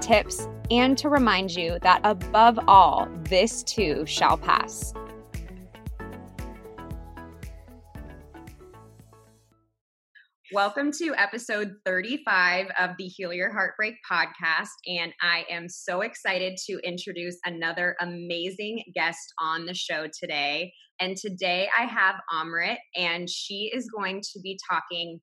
tips, and to remind you that above all, this too shall pass. Welcome to episode 35 of the Heal Your Heartbreak podcast. And I am so excited to introduce another amazing guest on the show today. And today I have Amrit, and she is going to be talking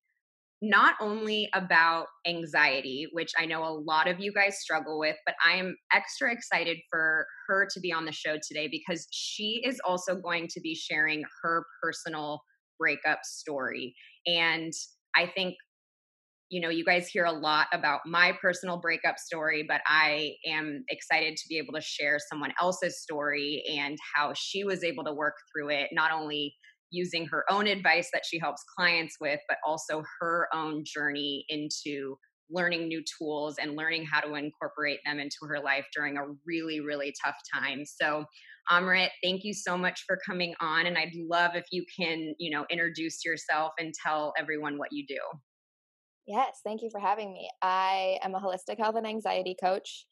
not only about anxiety, which I know a lot of you guys struggle with, but I am extra excited for her to be on the show today because she is also going to be sharing her personal breakup story. And I think, you know, you guys hear a lot about my personal breakup story, but I am excited to be able to share someone else's story and how she was able to work through it, not only using her own advice that she helps clients with, but also her own journey into learning new tools and learning how to incorporate them into her life during a really, really tough time. So, Amrit, thank you so much for coming on. And I'd love if you can, you know, introduce yourself and tell everyone what you do. Yes, thank you for having me. I am a holistic health and anxiety coach.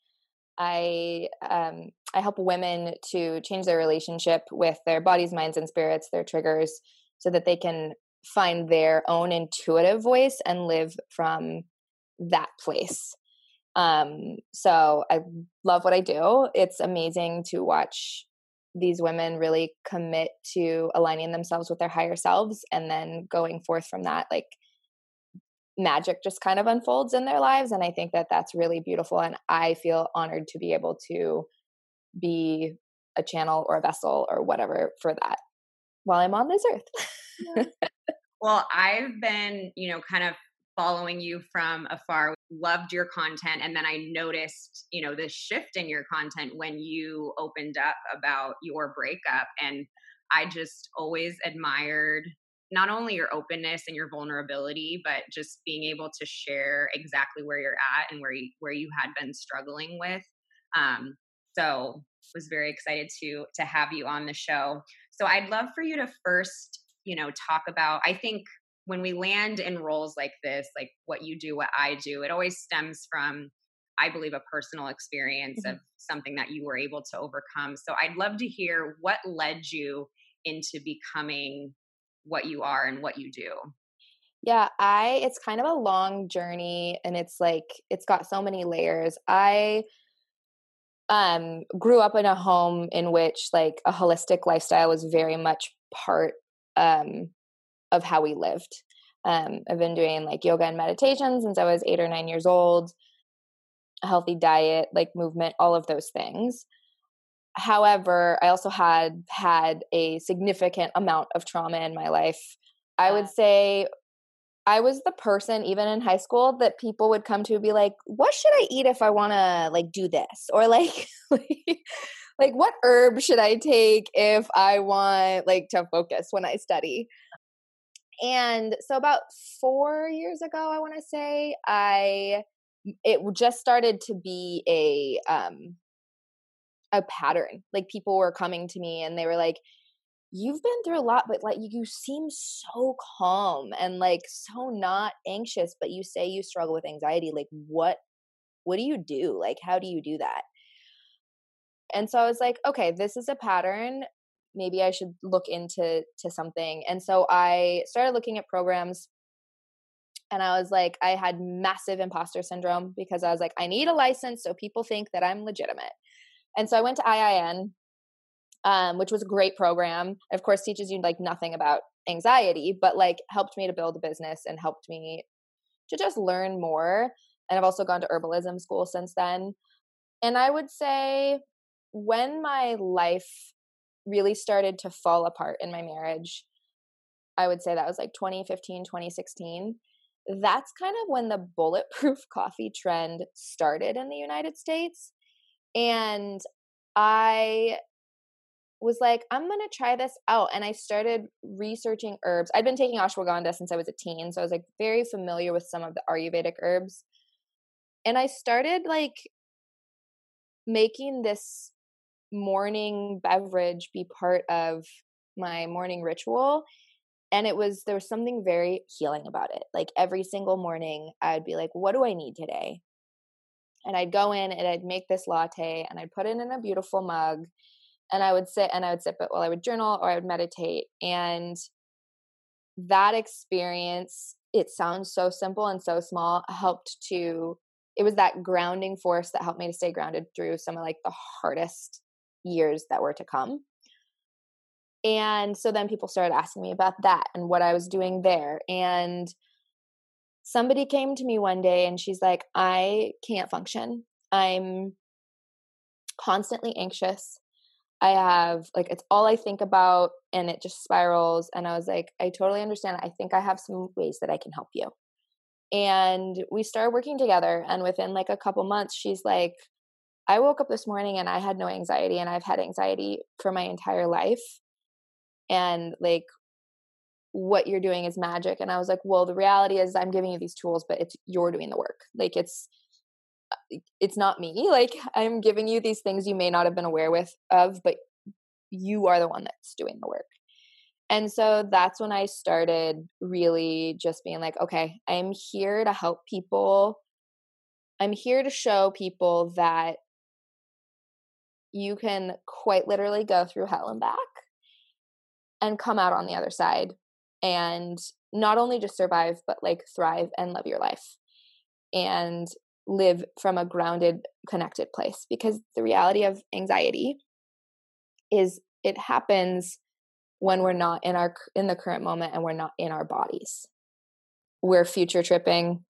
I um, I help women to change their relationship with their bodies, minds, and spirits, their triggers, so that they can find their own intuitive voice and live from that place. Um, so I love what I do. It's amazing to watch these women really commit to aligning themselves with their higher selves and then going forth from that like magic just kind of unfolds in their lives and i think that that's really beautiful and i feel honored to be able to be a channel or a vessel or whatever for that while i'm on this earth. Well i've been you know kind of following you from afar loved your content and then i noticed you know this shift in your content when you opened up about your breakup and i just always admired not only your openness and your vulnerability but just being able to share exactly where you're at and where you where you had been struggling with um, so was very excited to to have you on the show so i'd love for you to first you know talk about i think when we land in roles like this like what you do what i do it always stems from i believe a personal experience mm-hmm. of something that you were able to overcome so i'd love to hear what led you into becoming what you are and what you do? Yeah, I it's kind of a long journey and it's like it's got so many layers. I um grew up in a home in which like a holistic lifestyle was very much part um of how we lived. Um I've been doing like yoga and meditation since I was 8 or 9 years old. A healthy diet, like movement, all of those things however i also had had a significant amount of trauma in my life. I would say i was the person even in high school that people would come to be like what should i eat if i want to like do this? or like like what herb should i take if i want like to focus when i study? And so about 4 years ago i want to say i it just started to be a um a pattern. Like people were coming to me and they were like, you've been through a lot, but like you seem so calm and like so not anxious, but you say you struggle with anxiety. Like, what, what do you do? Like, how do you do that? And so I was like, okay, this is a pattern. Maybe I should look into to something. And so I started looking at programs and I was like, I had massive imposter syndrome because I was like, I need a license so people think that I'm legitimate. And so I went to IIN, um, which was a great program. Of course, teaches you like nothing about anxiety, but like helped me to build a business and helped me to just learn more. And I've also gone to herbalism school since then. And I would say when my life really started to fall apart in my marriage, I would say that was like 2015, 2016 that's kind of when the bulletproof coffee trend started in the United States. And I was like, I'm going to try this out. And I started researching herbs. I'd been taking ashwagandha since I was a teen. So I was like very familiar with some of the Ayurvedic herbs. And I started like making this morning beverage be part of my morning ritual and it was there was something very healing about it like every single morning i'd be like what do i need today and i'd go in and i'd make this latte and i'd put it in a beautiful mug and i would sit and i would sip it while i would journal or i would meditate and that experience it sounds so simple and so small helped to it was that grounding force that helped me to stay grounded through some of like the hardest years that were to come and so then people started asking me about that and what I was doing there. And somebody came to me one day and she's like, I can't function. I'm constantly anxious. I have like it's all I think about and it just spirals. And I was like, I totally understand. I think I have some ways that I can help you. And we started working together. And within like a couple months, she's like, I woke up this morning and I had no anxiety, and I've had anxiety for my entire life and like what you're doing is magic and i was like well the reality is i'm giving you these tools but it's you're doing the work. Like it's uh, it's not me. Like i'm giving you these things you may not have been aware with of but you are the one that's doing the work. And so that's when i started really just being like okay i'm here to help people. I'm here to show people that you can quite literally go through hell and back and come out on the other side and not only just survive but like thrive and love your life and live from a grounded connected place because the reality of anxiety is it happens when we're not in our in the current moment and we're not in our bodies we're future tripping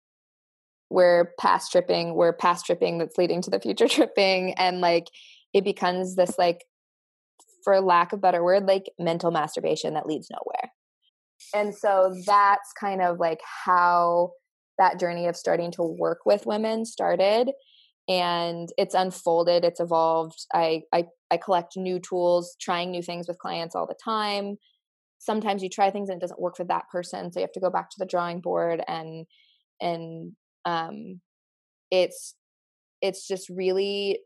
we're past tripping we're past tripping that's leading to the future tripping and like it becomes this like for lack of better word, like mental masturbation that leads nowhere. And so that's kind of like how that journey of starting to work with women started and it's unfolded it's evolved I, I i collect new tools trying new things with clients all the time sometimes you try things and it doesn't work for that person so you have to go back to the drawing board and and um it's it's just really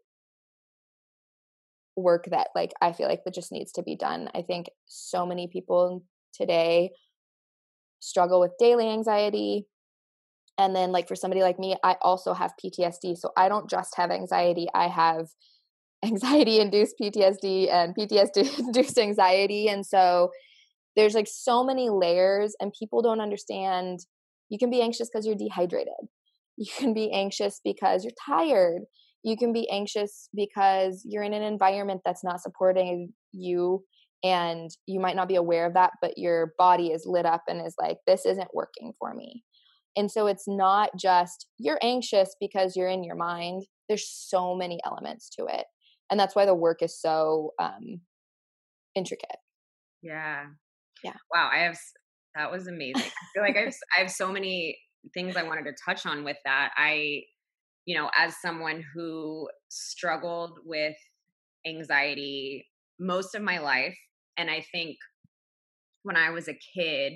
work that like I feel like that just needs to be done. I think so many people today struggle with daily anxiety. And then like for somebody like me, I also have PTSD. So I don't just have anxiety, I have anxiety induced PTSD and PTSD induced anxiety. And so there's like so many layers and people don't understand you can be anxious because you're dehydrated. You can be anxious because you're tired you can be anxious because you're in an environment that's not supporting you and you might not be aware of that but your body is lit up and is like this isn't working for me. And so it's not just you're anxious because you're in your mind there's so many elements to it and that's why the work is so um intricate. Yeah. Yeah. Wow i have that was amazing. I feel like i have, I have so many things i wanted to touch on with that. I you know, as someone who struggled with anxiety most of my life, and I think when I was a kid,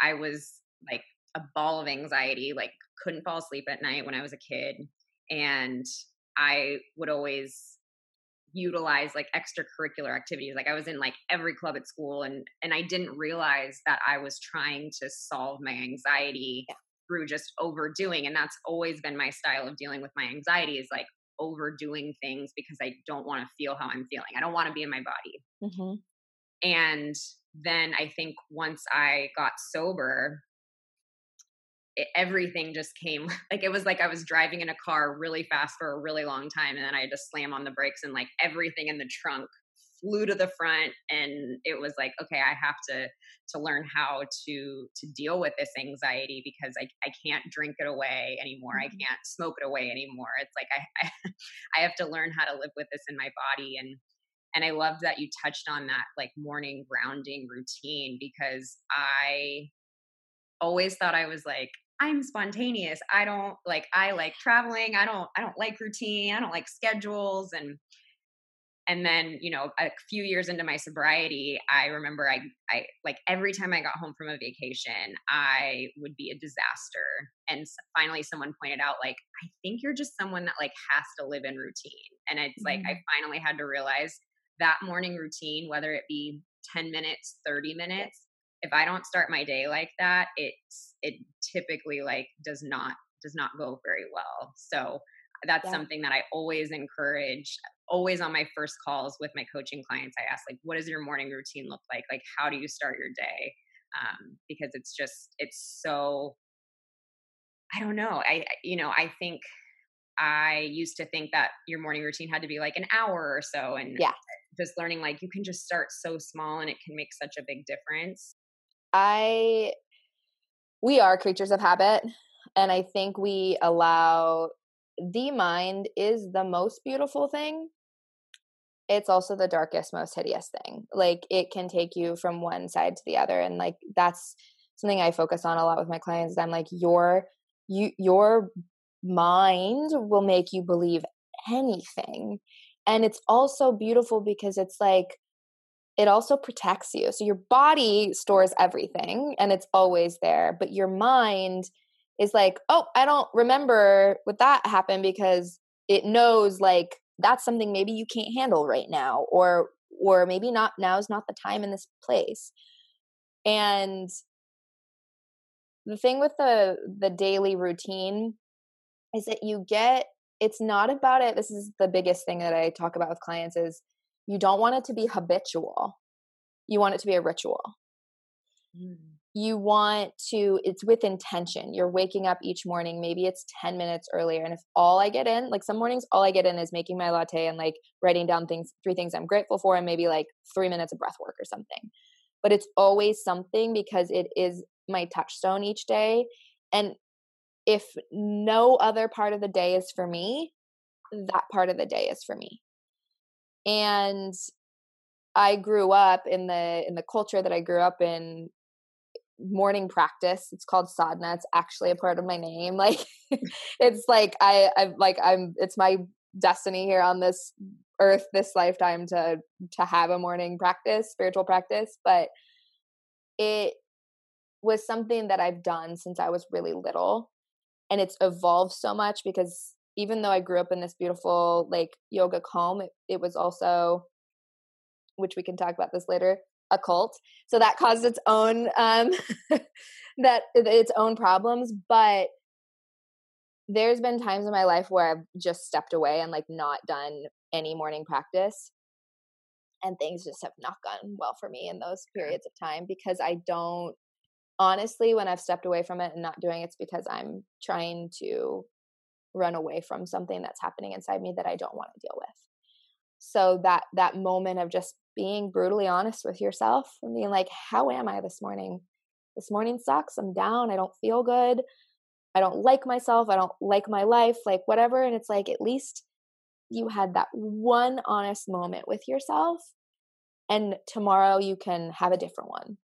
I was like a ball of anxiety, like couldn't fall asleep at night when I was a kid. And I would always utilize like extracurricular activities like i was in like every club at school and and i didn't realize that i was trying to solve my anxiety yeah. through just overdoing and that's always been my style of dealing with my anxiety is like overdoing things because i don't want to feel how i'm feeling i don't want to be in my body mm-hmm. And then i think once i got sober it, everything just came like it was like I was driving in a car really fast for a really long time and then I had to slam on the brakes and like everything in the trunk flew to the front and it was like okay I have to to learn how to to deal with this anxiety because I I can't drink it away anymore mm-hmm. I can't smoke it away anymore it's like I, I I have to learn how to live with this in my body and and I loved that you touched on that like morning grounding routine because I always thought I was like I'm spontaneous. I don't like I like traveling. I don't I don't like routine. I don't like schedules and and then, you know, a few years into my sobriety, I remember I I like every time I got home from a vacation, I would be a disaster. And finally someone pointed out like I think you're just someone that like has to live in routine. And it's mm-hmm. like I mm. finally had to realize that morning routine whether it be 10 minutes, 30 minutes, if I don't start my day like that, it's it typically like does not does not go very well. So that's yeah. something that I always encourage. Always on my first calls with my coaching clients, I ask like, "What does your morning routine look like? Like, how do you start your day?" Um, because it's just it's so. I don't know. I you know I think I used to think that your morning routine had to be like an hour or so, and yeah, just learning like you can just start so small and it can make such a big difference. I we are creatures of habit and I think we allow the mind is the most beautiful thing. It's also the darkest, most hideous thing. Like it can take you from one side to the other. And like that's something I focus on a lot with my clients. I'm like, your you your mind will make you believe anything. And it's also beautiful because it's like it also protects you. So your body stores everything and it's always there, but your mind is like, "Oh, I don't remember what that happened because it knows like that's something maybe you can't handle right now or or maybe not now is not the time in this place." And the thing with the the daily routine is that you get it's not about it this is the biggest thing that I talk about with clients is you don't want it to be habitual. You want it to be a ritual. Mm. You want to, it's with intention. You're waking up each morning, maybe it's 10 minutes earlier. And if all I get in, like some mornings, all I get in is making my latte and like writing down things, three things I'm grateful for, and maybe like three minutes of breath work or something. But it's always something because it is my touchstone each day. And if no other part of the day is for me, that part of the day is for me. And i grew up in the in the culture that i grew up in morning practice it's called sadhana it's actually a part of my name like it's like i i'm like i'm it's my destiny here on this earth this lifetime to to have a morning practice spiritual practice but it was something that i've done since i was really little and it's evolved so much because even though I grew up in this beautiful like yoga home, it, it was also, which we can talk about this later, a cult. So that caused its own um, that its own problems. But there's been times in my life where I've just stepped away and like not done any morning practice. And things just have not gone well for me in those periods of time because I don't honestly when I've stepped away from it and not doing it, it's because I'm trying to run away from something that's happening inside me that I don't want to deal with. So that that moment of just being brutally honest with yourself and being like, how am I this morning? This morning sucks. I'm down. I don't feel good. I don't like myself. I don't like my life, like whatever. And it's like, at least you had that one honest moment with yourself. And tomorrow you can have a different one.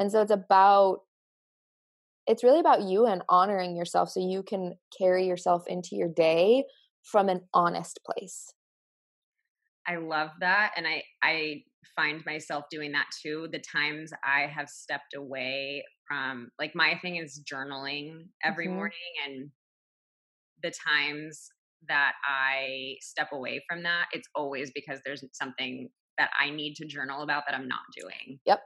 And so it's about it's really about you and honoring yourself so you can carry yourself into your day from an honest place. I love that and I I find myself doing that too. The times I have stepped away from like my thing is journaling every mm-hmm. morning and the times that I step away from that, it's always because there's something that I need to journal about that I'm not doing. Yep.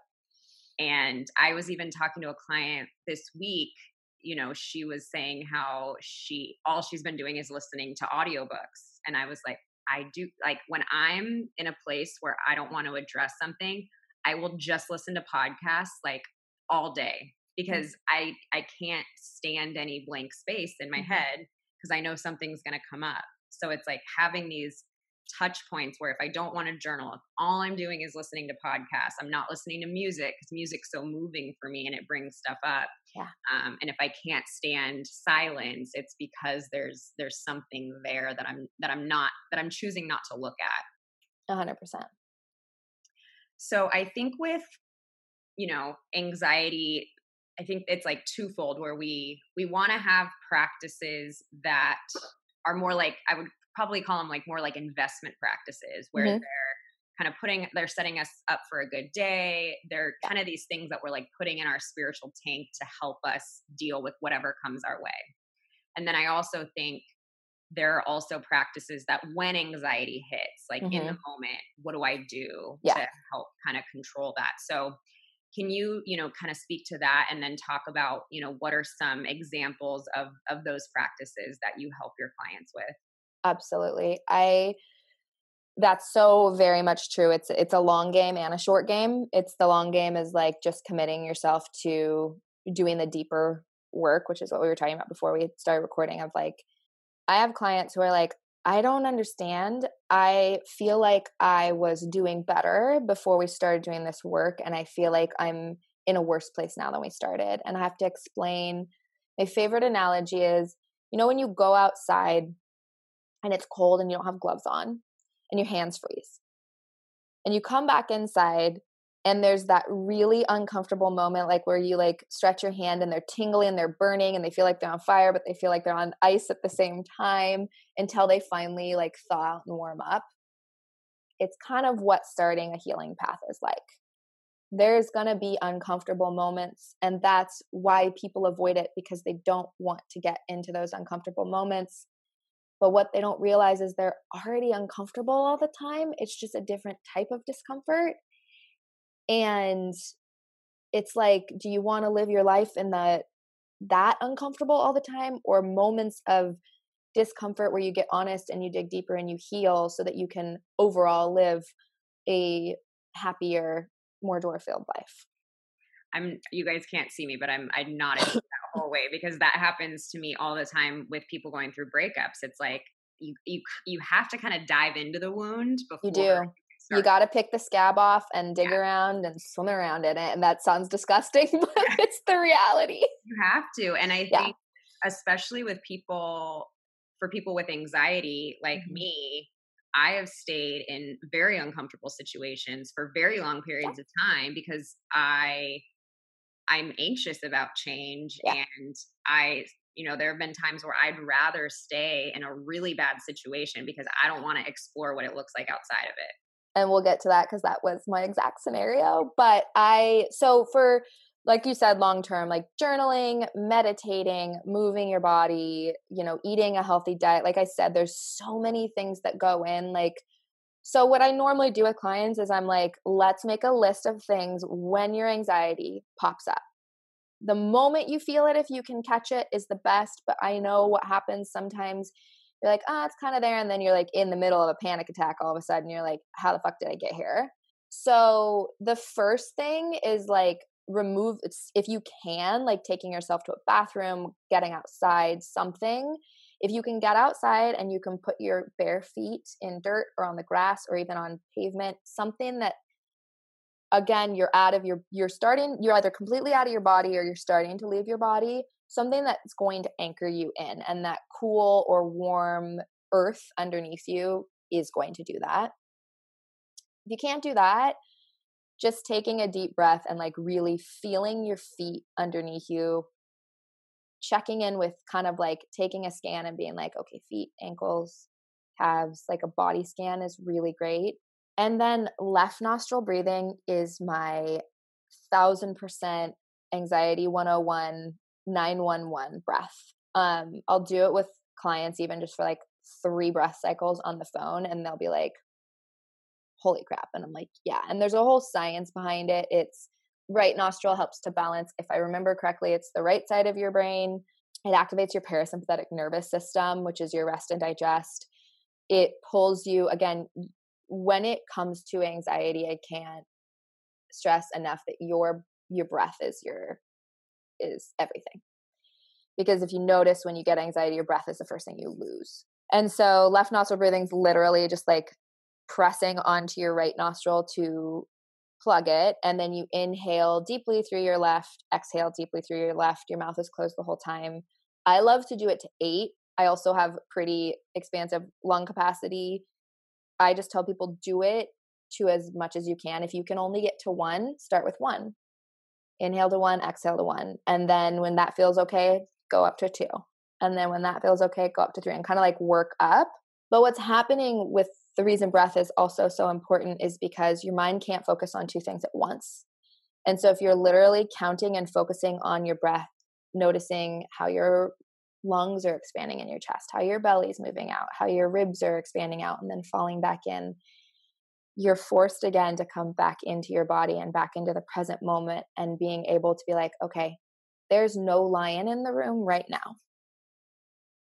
And I was even talking to a client this week, you know, she was saying how she all she's been doing is listening to audiobooks. And I was like, I do like when I'm in a place where I don't want to address something, I will just listen to podcasts like all day mm-hmm. because I I can't stand any blank space in my mm-hmm. head because I know something's going to come up. So it's like having these touch points where if I don't want to journal, if all I'm doing is listening to podcasts, I'm not listening to music because music's so moving for me and it brings stuff up. Yeah. Um, and if I can't stand silence, it's because there's there's something there that I'm that I'm not that I'm choosing not to look at. A hundred percent. So I think with you know anxiety I think it's like twofold where we we want to have practices that are more like I would probably call them like more like investment practices where mm-hmm. they're kind of putting they're setting us up for a good day. They're kind of these things that we're like putting in our spiritual tank to help us deal with whatever comes our way. And then I also think there are also practices that when anxiety hits, like mm-hmm. in the mm-hmm. moment, what do I do yeah. to help kind of control that? So can you you know kind of speak to that and then talk about you know what are some examples of of those practices that you help your clients with absolutely i that's so very much true it's it's a long game and a short game it's the long game is like just committing yourself to doing the deeper work which is what we were talking about before we started recording of like i have clients who are like I don't understand. I feel like I was doing better before we started doing this work, and I feel like I'm in a worse place now than we started. And I have to explain. My favorite analogy is you know, when you go outside and it's cold and you don't have gloves on and your hands freeze, and you come back inside and there's that really uncomfortable moment like where you like stretch your hand and they're tingling and they're burning and they feel like they're on fire but they feel like they're on ice at the same time until they finally like thaw out and warm up. It's kind of what starting a healing path is like. There's going to be uncomfortable moments and that's why people avoid it because they don't want to get into those uncomfortable moments but what they don't realize is they're already uncomfortable all the time it's just a different type of discomfort. And it's like do you want to live your life in the that uncomfortable all the time or moments of discomfort where you get honest and you dig deeper and you heal so that you can overall live a happier more joy filled life i'm you guys can't see me but i'm i'm nodding that whole way because that happens to me all the time with people going through breakups it's like you you you have to kind of dive into the wound before you do you got to pick the scab off and dig yeah. around and swim around in it. And that sounds disgusting, but yeah. it's the reality. You have to. And I yeah. think, especially with people, for people with anxiety like mm-hmm. me, I have stayed in very uncomfortable situations for very long periods of time because I I'm anxious about change and I you know there have been times where I'd rather stay in a really bad situation because I don't want to explore what it looks like outside of it and we'll get to that because that was my exact scenario. But I, so for, like you said, long term, like journaling, meditating, moving your body, you know, eating a healthy diet. Like I said, there's so many things that go in. Like, so what I normally do with clients is I'm like, let's make a list of things when your anxiety pops up. The moment you feel it, if you can catch it, is the best. But I know what happens sometimes you're like, ah, oh, it's kind of there. And then you're like in the middle of a panic attack all of a sudden. You're like, how the fuck did I get here? So the first thing is like remove, if you can, like taking yourself to a bathroom, getting outside, something. If you can get outside and you can put your bare feet in dirt or on the grass or even on pavement, something that again you're out of your you're starting you're either completely out of your body or you're starting to leave your body something that's going to anchor you in and that cool or warm earth underneath you is going to do that. If you can't do that just taking a deep breath and like really feeling your feet underneath you checking in with kind of like taking a scan and being like okay feet ankles calves like a body scan is really great and then left nostril breathing is my thousand percent anxiety 101 911 breath. Um, I'll do it with clients even just for like three breath cycles on the phone and they'll be like, holy crap. And I'm like, yeah. And there's a whole science behind it. It's right nostril helps to balance. If I remember correctly, it's the right side of your brain. It activates your parasympathetic nervous system, which is your rest and digest. It pulls you, again, when it comes to anxiety, I can't stress enough that your your breath is your is everything because if you notice when you get anxiety your breath is the first thing you lose and so left nostril breathing is literally just like pressing onto your right nostril to plug it and then you inhale deeply through your left exhale deeply through your left your mouth is closed the whole time. I love to do it to eight. I also have pretty expansive lung capacity. I just tell people do it to as much as you can. If you can only get to one start with one. Inhale to one exhale to one and then when that feels okay go up to two. And then when that feels okay go up to three and kind of like work up. But what's happening with the reason breath is also so important is because your mind can't focus on two things at once. And so if you're literally counting and focusing on your breath, noticing how your lungs are expanding in your chest, how your belly's moving out, how your ribs are expanding out and then falling back in, you're forced again to come back into your body and back into the present moment and being able to be like, okay, there's no lion in the room right now.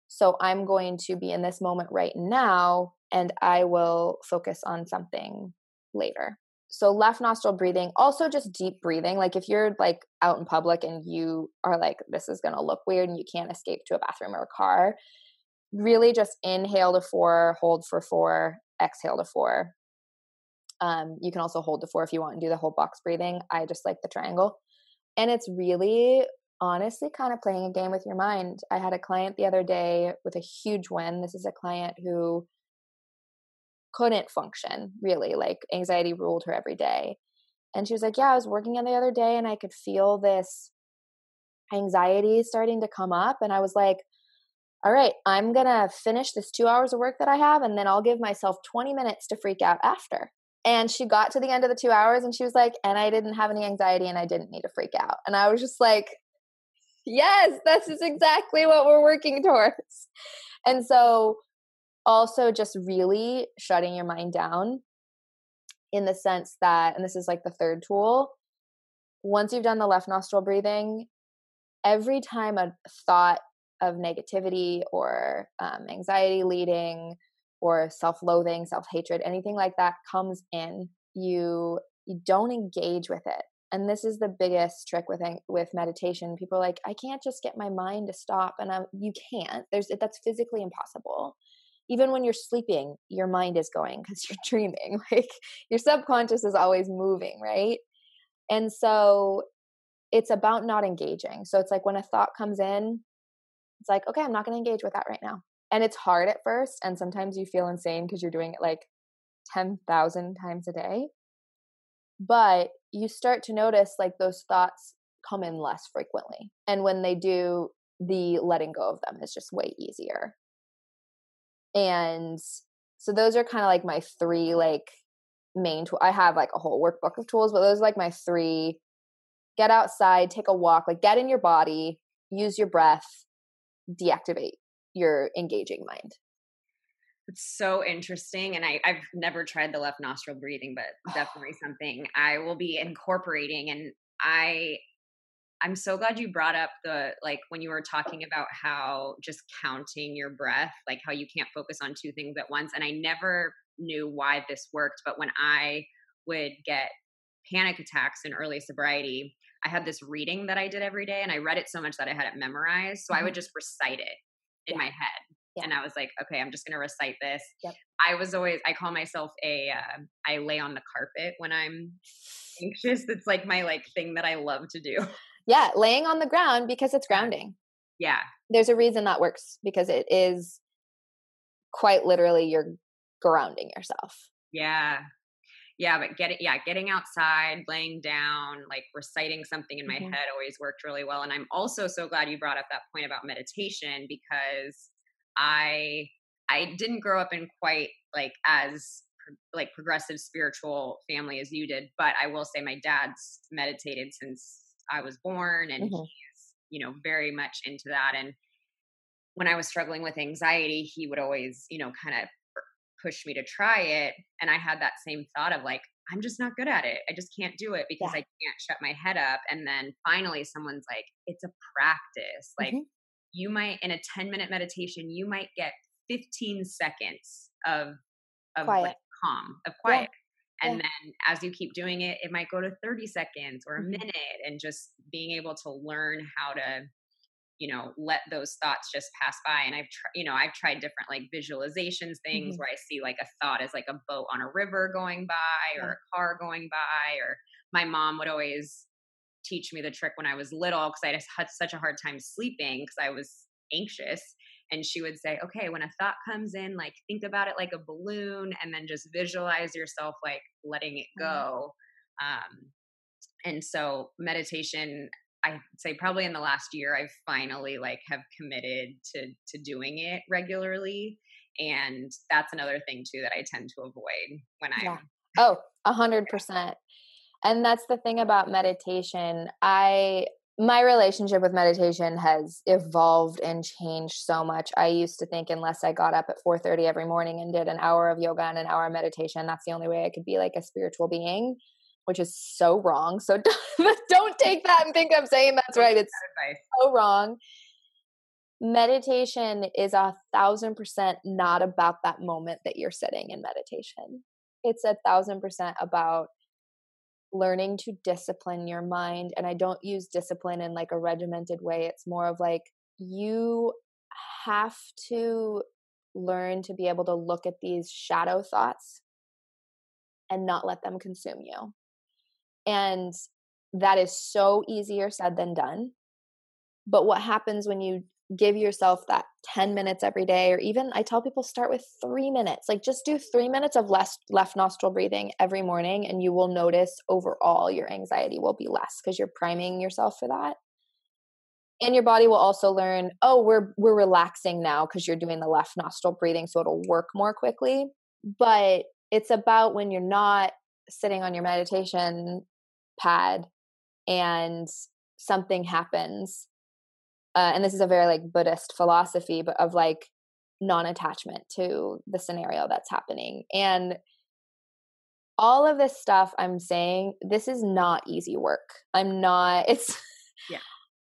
So I'm going to be in this moment right now and I will focus on something later. So left nostril breathing, also just deep breathing. Like if you're like out in public and you are like, this is to look weird and you can't escape to a bathroom or a car, really just inhale to four, hold for four, exhale to four. Um, you can also hold to four if you want and do the whole box breathing. I just like the triangle. And it's really honestly kind of playing a game with your mind. I had a client the other day with a huge win. This is a client who couldn't function really like anxiety ruled her every day. And she was like yeah i was working on the other day and i could feel this anxiety starting to come up. And i was like all right i'm gonna finish this two hours of work that i have and then i'll give myself 20 minutes to freak out after. And she got to the end of the two hours and she was like and i didn't have any anxiety and i didn't need to freak out. And i was just like yes this is exactly what we're working towards. And so also just really shutting your mind down in the sense that, and this is like the third tool, once you've done the left nostril breathing, every time a thought of negativity or um, anxiety leading or self-loathing self-hatred anything like that comes in you you don't engage with it. And this is the biggest trick with with meditation. People are like i can't just get my mind to stop and I'm, you can't. There's that's physically impossible even when you're sleeping, your mind is going because you're dreaming. Like your subconscious is always moving, right? And so it's about not engaging. So it's like when a thought comes in, it's like, okay, I'm not going to engage with that right now. And it's hard at first. And sometimes you feel insane because you're doing it like 10,000 times a day. But you start to notice like those thoughts come in less frequently. And when they do, the letting go of them is just way easier and so those are kind of like my three like main tool i have like a whole workbook of tools but those are like my three get outside take a walk like get in your body use your breath deactivate your engaging mind. It's so interesting and I, i've never tried the left nostril breathing but definitely something i will be incorporating and i I'm so glad you brought up the like when you were talking about how just counting your breath, like how you can't focus on two things at once. And I never knew why this worked, but when I would get panic attacks in early sobriety, I had this reading that I did every day and I read it so much that I had it memorized. So mm-hmm. I would mm-hmm. just recite it in yeah. my head. Yeah. And I was like, okay, I'm just going to recite this. Yep. I was always, I call myself a. Uh, I lay on the carpet when I'm anxious. It's like my like thing that I love to do. Yeah, laying on the ground because it's grounding. Yeah. There's a reason that works because it is quite literally you're grounding yourself. Yeah. Yeah, but getting yeah, getting outside, laying down, like reciting something in my mm-hmm. head always worked really well. And I'm also so glad you brought up that point about meditation because I I didn't grow up in quite like as like progressive spiritual family as you did, but I will say my dad's meditated since I was born, and mm-hmm. he's you know very much into that. And when I was struggling with anxiety, he would always, you know, kind of push me to try it. And I had that same thought of like, I'm just not good at it. I just can't do it because yeah. I can't shut my head up. And then finally, someone's like, it's a practice. Like, mm-hmm. you might, in a 10 minute meditation, you might get 15 seconds of, of quiet. like calm, of quiet. And yeah. then as you keep doing it, it might go to 30 seconds or a mm-hmm. minute and just being able to learn how to you know let those thoughts just pass by and i've tried you know i've tried different like visualizations things mm-hmm. where i see like a thought as like a boat on a river going by or a car going by or my mom would always teach me the trick when i was little because i just had such a hard time sleeping because i was anxious and she would say okay when a thought comes in like think about it like a balloon and then just visualize yourself like letting it mm-hmm. go um, and so meditation I'd say probably in the last year I've finally like have committed to to doing it regularly and that's another thing too that I tend to avoid when I yeah. Oh, a hundred percent. And that's the thing about meditation. I my relationship with meditation has evolved and changed so much. I used to think unless I got up at 4:30 every morning and did an hour of yoga and an hour of meditation, that's the only way I could be like a spiritual being which is so wrong. So don't, don't take that and think I'm saying that's right. It's so wrong. Meditation is a thousand percent not about that moment that you're sitting in meditation. It's a thousand percent about learning to discipline your mind. And I don't use discipline in like a regimented way. It's more of like you have to learn to be able to look at these shadow thoughts and not let them consume you. And that is so easier said than done. But what happens when you give yourself that 10 minutes every day, or even I tell people start with three minutes, like just do three minutes of left, left nostril breathing every morning, and you will notice overall your anxiety will be less because you're priming yourself for that. And your body will also learn, oh, we're we're relaxing now because you're doing the left nostril breathing, so it'll work more quickly. But it's about when you're not sitting on your meditation pad and something happens uh, and this is a very like buddhist philosophy but of like non-attachment to the scenario that's happening and all of this stuff i'm saying this is not easy work i'm not it's yeah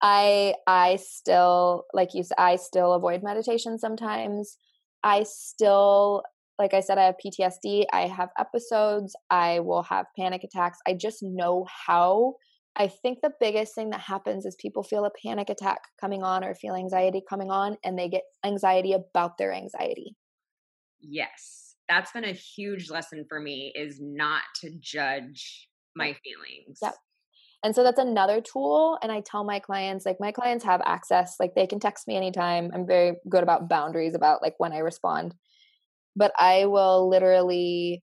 i i still like you said i still avoid meditation sometimes i still like I said, I have PTSD. I have episodes. I will have panic attacks. I just know how. I think the biggest thing that happens is people feel a panic attack coming on or feel anxiety coming on, and they get anxiety about their anxiety. Yes. That's been a huge lesson for me is not to judge my feelings. Yep. And so that's another tool. And I tell my clients, like my clients have access, like they can text me anytime. I'm very good about boundaries about like when I respond but I will literally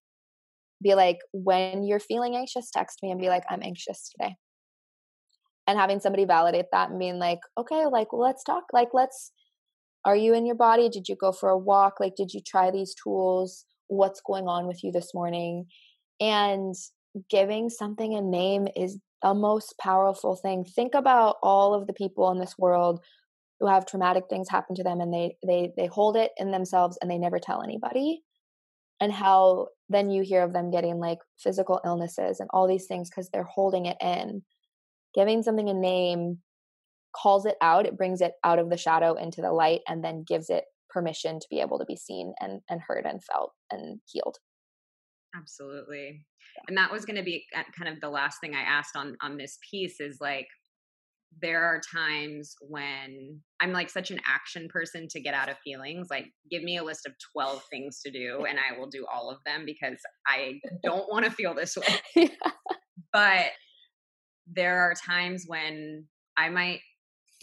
be like, when you're feeling anxious, text me and be like, I'm anxious today. And having somebody validate that and being like, okay, like, let's talk. Like, let's, are you in your body? Did you go for a walk? Like, did you try these tools? What's going on with you this morning? And giving something a name is the most powerful thing. Think about all of the people in this world who have traumatic things happen to them and they they they hold it in themselves and they never tell anybody and how then you hear of them getting like physical illnesses and all these things because they're holding it in giving something a name calls it out it brings it out of the shadow into the light and then gives it permission to be able to be seen and and heard and felt and healed absolutely and that was going to be kind of the last thing i asked on on this piece is like there are times when I'm like such an action person to get out of feelings. Like, give me a list of 12 things to do, and I will do all of them because I don't want to feel this way. Yeah. But there are times when I might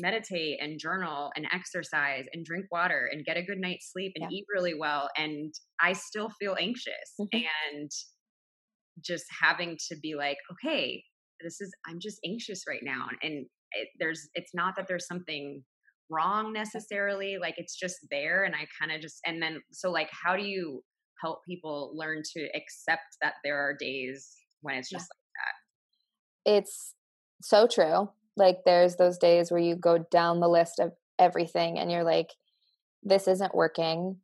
meditate and journal and exercise and drink water and get a good night's sleep and yeah. eat really well. And I still feel anxious. Mm-hmm. And just having to be like, okay, this is, I'm just anxious right now. And it, there's it's not that there's something wrong necessarily like it's just there and i kind of just and then so like how do you help people learn to accept that there are days when it's just yeah. like that it's so true like there's those days where you go down the list of everything and you're like this isn't working.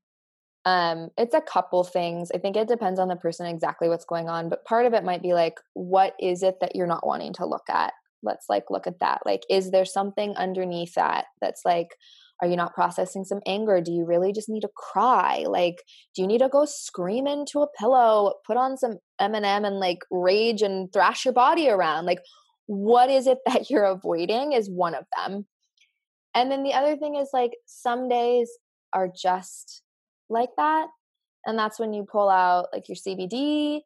Um, it's a couple things. I think it depends on the person exactly what's going on, but part of it might be like, what is it that you're not wanting to look at? Let's like look at that. Like, is there something underneath that that's like, are you not processing some anger? Do you really just need to cry? Like, do you need to go scream into a pillow, put on some Eminem and like rage and thrash your body around? Like, what is it that you're avoiding is one of them. And then the other thing is like some days are just like that. And that's when you pull out like your CBD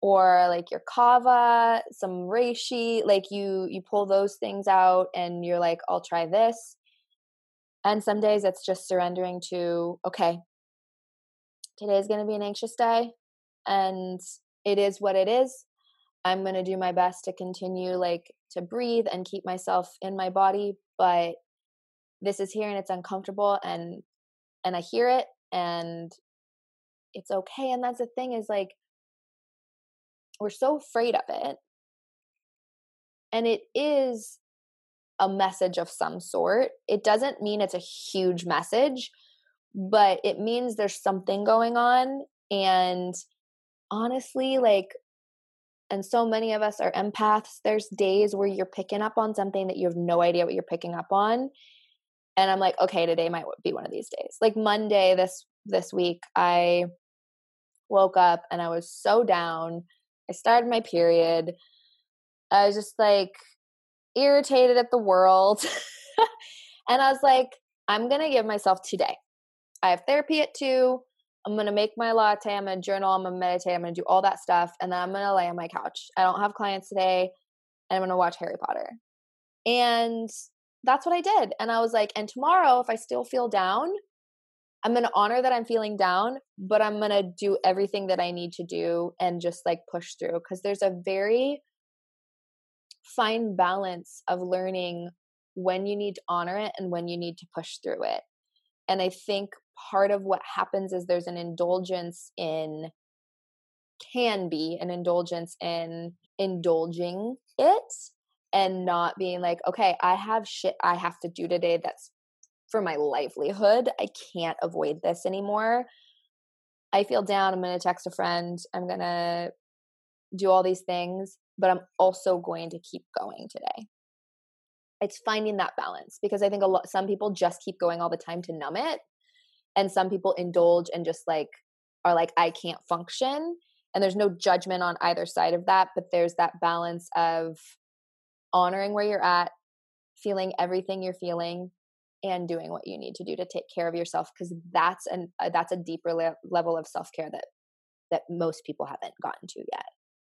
or like your kava, some reishi, like you you pull those things out and you're like I'll try this. And some days it's just surrendering to okay, today is going to be an anxious day and it is what it is. I'm going to do my best to continue like to breathe and keep myself in my body, but this is here and it's uncomfortable and and I hear it and it's okay and that's the thing is like we're so afraid of it. And it is a message of some sort. It doesn't mean it's a huge message, but it means there's something going on and honestly like and so many of us are empaths there's days where you're picking up on something that you have no idea what you're picking up on and i'm like okay today might be one of these days. Like monday this this week i woke up and i was so down. I started my period. I was just like irritated at the world and i was like i'm gonna give myself today i have therapy at two I'm gonna make my latte, I'm gonna journal, I'm gonna meditate, I'm gonna do all that stuff, and then I'm gonna lay on my couch. I don't have clients today, and I'm gonna watch Harry Potter. And that's what I did. And I was like, and tomorrow, if I still feel down, I'm gonna honor that I'm feeling down, but I'm gonna do everything that I need to do and just like push through. Cause there's a very fine balance of learning when you need to honor it and when you need to push through it. And I think part of what happens is there's an indulgence in can be an indulgence in indulging it and not being like okay i have shit i have to do today that's for my livelihood. I can't avoid this anymore. I feel down i'm going to text a friend i'm going to do all these things but i'm also going to keep going today. It's finding that balance because i think a lot some people just keep going all the time to numb it and some people indulge and just like are like i can't function and there's no judgment on either side of that but there's that balance of honoring where you're at feeling everything you're feeling and doing what you need to do to take care of yourself because that's an uh, that's a deeper le- level of self-care that that most people haven't gotten to yet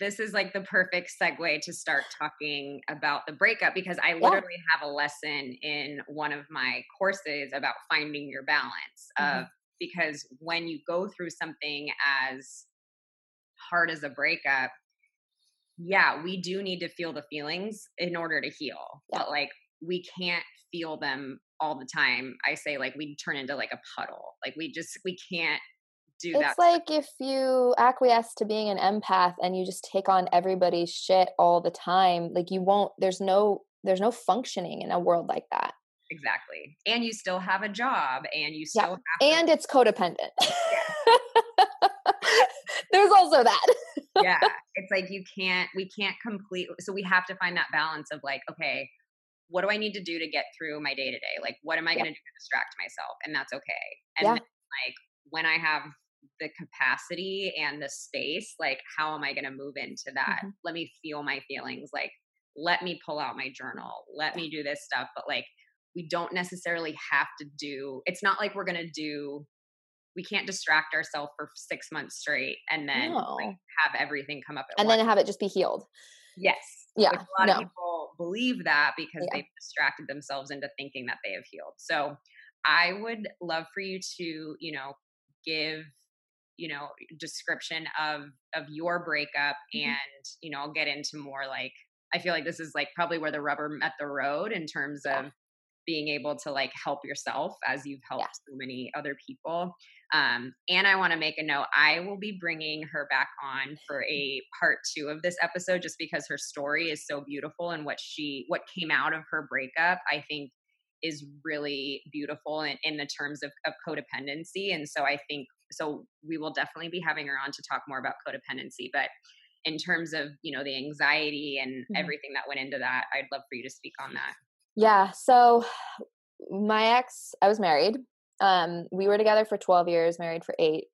this is like the perfect segue to start talking about the breakup because I literally yeah. have a lesson in one of my courses about finding your balance mm-hmm. of because when you go through something as hard as a breakup, yeah, we do need to feel the feelings in order to heal. Yeah. But like we can't feel them all the time. I say like we turn into like a puddle. Like we just we can't do it's that. It's like if you acquiesce to being an empath and you just take on everybody's shit all the time, like you won't there's no there's no functioning in a world like that. Exactly. And you still have a job and you still yeah. and to- it's codependent. there's also that. yeah. It's like you can't we can't complete so we have to find that balance of like, okay, what do I need to do to get through my day to day? Like what am I yeah. gonna do to distract myself? And that's okay. And yeah. then, like when I have the capacity and the space, like how am I gonna move into that? Mm-hmm. Let me feel my feelings. Like let me pull out my journal. Let me do this stuff. But like we don't necessarily have to do it's not like we're going to do we can't distract ourselves for six months straight and then no. like, have everything come up and once. then have it just be healed yes yeah like, a lot no. of people believe that because yeah. they've distracted themselves into thinking that they have healed so i would love for you to you know give you know description of of your breakup mm-hmm. and you know i'll get into more like i feel like this is like probably where the rubber met the road in terms of being able to like help yourself as you've helped yeah. so many other people. Um, and I want to make a note I will be bringing her back on for a part two of this episode just because her story is so beautiful and what she, what came out of her breakup, I think is really beautiful in, in the terms of, of codependency. And so I think, so we will definitely be having her on to talk more about codependency. But in terms of, you know, the anxiety and mm-hmm. everything that went into that, I'd love for you to speak on that. Yeah. So my ex, I was married. Um, we were together for 12 years, married for eight.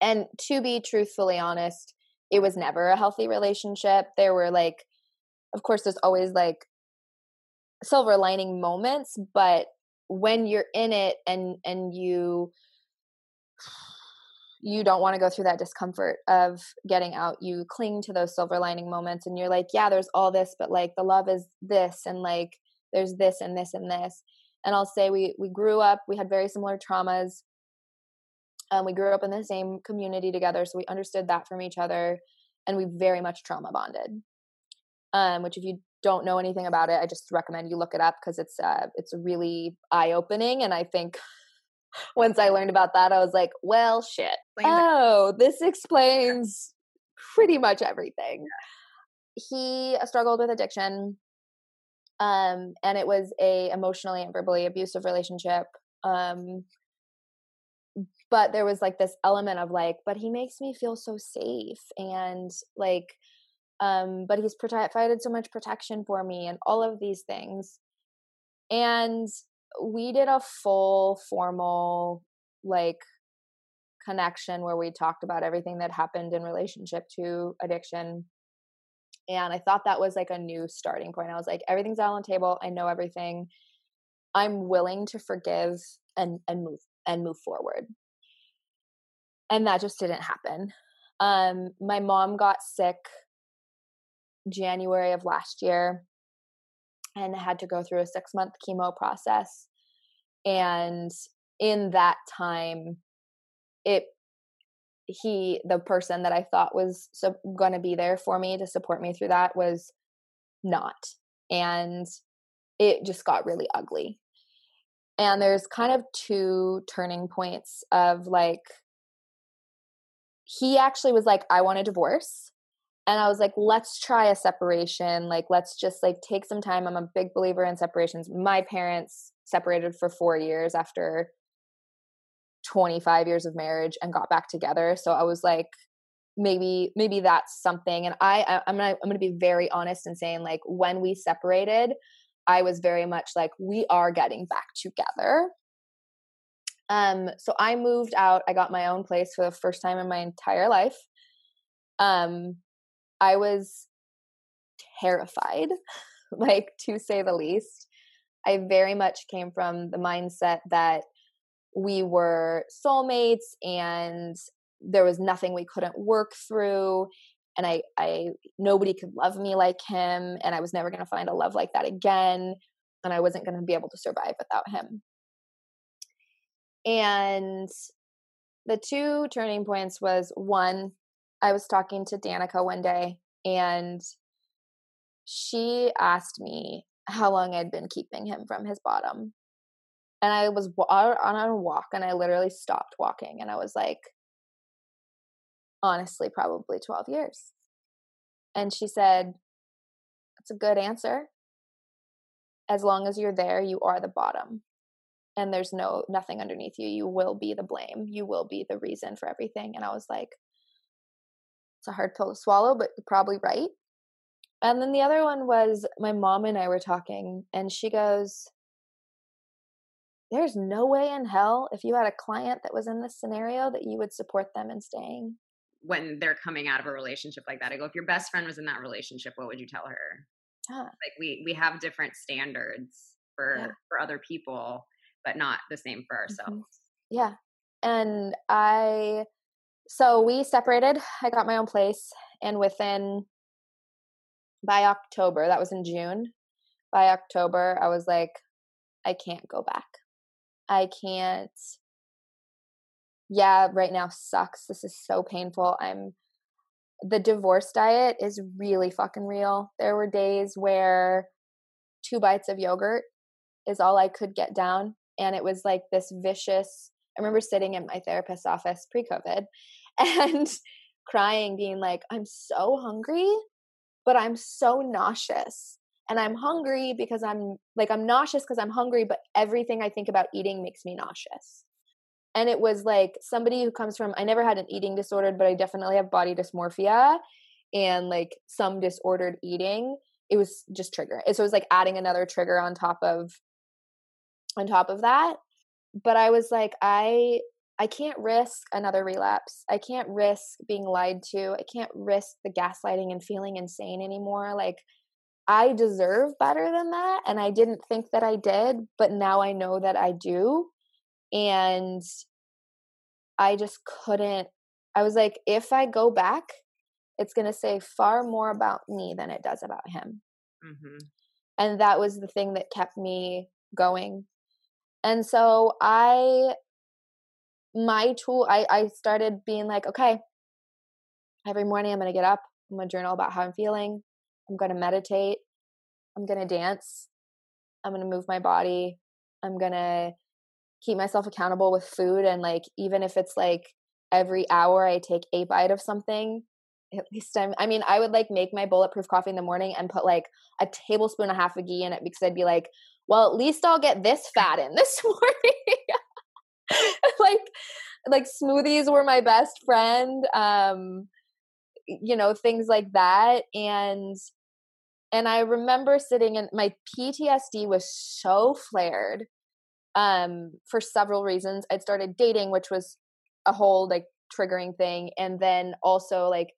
And to be truthfully honest, it was never a healthy relationship. There were like, of course, there's always like silver lining moments, but when you're in it and and you you don't want to go through that discomfort of getting out. You cling to those silver lining moments and you're like yeah there's all this but like the love is this and like there's this and this and this. And i'll say we we grew up we had very similar traumas. Um, we grew up in the same community together so we understood that from each other and we very much trauma bonded. Um, which if you don't know anything about it i just recommend you look it up because it's uh, it's really eye opening and i think once I learned about that, I was like, well, shit. Oh, this explains pretty much everything. He struggled with addiction. Um, and it was a emotionally and verbally abusive relationship. Um, but there was like this element of like, but he makes me feel so safe and like, um, but he's provided so much protection for me and all of these things. And we did a full formal like connection where we talked about everything that happened in relationship to addiction. And i thought that was like a new starting point. I was like everything's out on the table. I know everything. I'm willing to forgive and and move and move forward. And that just didn't happen. Um my mom got sick january of last year and had to go through a six month chemo process. And in that time, it he the person that I thought was so, going to be there for me to support me through that was not, and it just got really ugly. And there's kind of two turning points of like he actually was like, I want a divorce and i was like let's try a separation like let's just like take some time. I'm a big believer in separations. My parents separated for 4 years after 25 years of marriage and got back together so i was like maybe maybe that's something. And i i'm gonna i'm gonna be very honest in saying like when we separated i was very much like we are getting back together. Um so i moved out i got my own place for the first time in my entire life. Um I was terrified, like to say the least. I very much came from the mindset that we were soulmates and there was nothing we couldn't work through and I I nobody could love me like him and I was never going to find a love like that again and I wasn't going to be able to survive without him. And the two turning points was one I was talking to Danica one day and she asked me, how long I'd been keeping him from his bottom. And I was on a walk and I literally stopped walking and I was like, honestly, probably 12 years. And she said, That's a good answer. As long as you're there, you are the bottom. And there's no nothing underneath you. You will be the blame. You will be the reason for everything. And I was like, it's a hard pill to swallow, but you're probably right. And then the other one was my mom and I were talking, and she goes, There's no way in hell if you had a client that was in this scenario that you would support them in staying. When they're coming out of a relationship like that, I go, If your best friend was in that relationship, what would you tell her? Yeah. Like we we have different standards for yeah. for other people, but not the same for mm-hmm. ourselves. Mm-hmm. Yeah. And I so we separated. I got my own place and within by October, that was in June. By October, I was like, I can't go back. I can't. Yeah, right now sucks. This is so painful. I'm. The divorce diet is really fucking real. There were days where two bites of yogurt is all I could get down. And it was like this vicious. I remember sitting in my therapist's office pre COVID and crying, being like, I'm so hungry but I'm so nauseous. And I'm hungry because I'm like, I'm nauseous because I'm hungry, but everything I think about eating makes me nauseous. And it was like somebody who comes from, I never had an eating disorder, but I definitely have body dysmorphia and like some disordered eating. It was just trigger. So it was like adding another trigger on top of, on top of that. But I was like, I I can't risk another relapse. I can't risk being lied to. I can't risk the gaslighting and feeling insane anymore. Like, I deserve better than that. And I didn't think that I did, but now I know that I do. And I just couldn't. I was like, if I go back, it's going to say far more about me than it does about him. Mm-hmm. And that was the thing that kept me going. And so I my tool I, I started being like okay every morning i'm to get up i'm to journal about how i'm feeling i'm to meditate i'm to dance i'm to move my body i'm to keep myself accountable with food and like even if it's like every hour i take a bite of something at least i'm i mean i would like make my bulletproof coffee in the morning and put like a tablespoon and a half of ghee in it because i'd be like well at least i'll get this fat in this morning like like smoothies were my best friend um you know things like that and and i remember sitting and my ptsd was so flared um for several reasons. I'd started dating which was a whole like triggering thing and then also like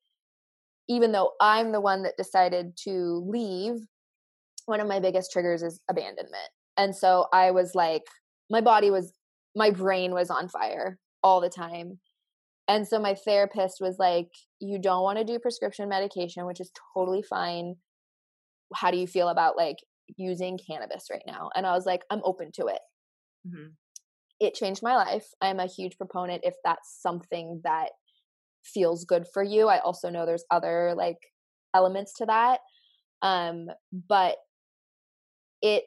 even though i'm the one that decided to leave one of my biggest triggers is abandonment and so i was like my body was my brain was on fire all the time. And so my therapist was like, You don't want to do prescription medication, which is totally fine. How do you feel about like using cannabis right now? And I was like, I'm open to it. Mm-hmm. It changed my life. I'm a huge proponent if that's something that feels good for you. I also know there's other like elements to that. Um, but it,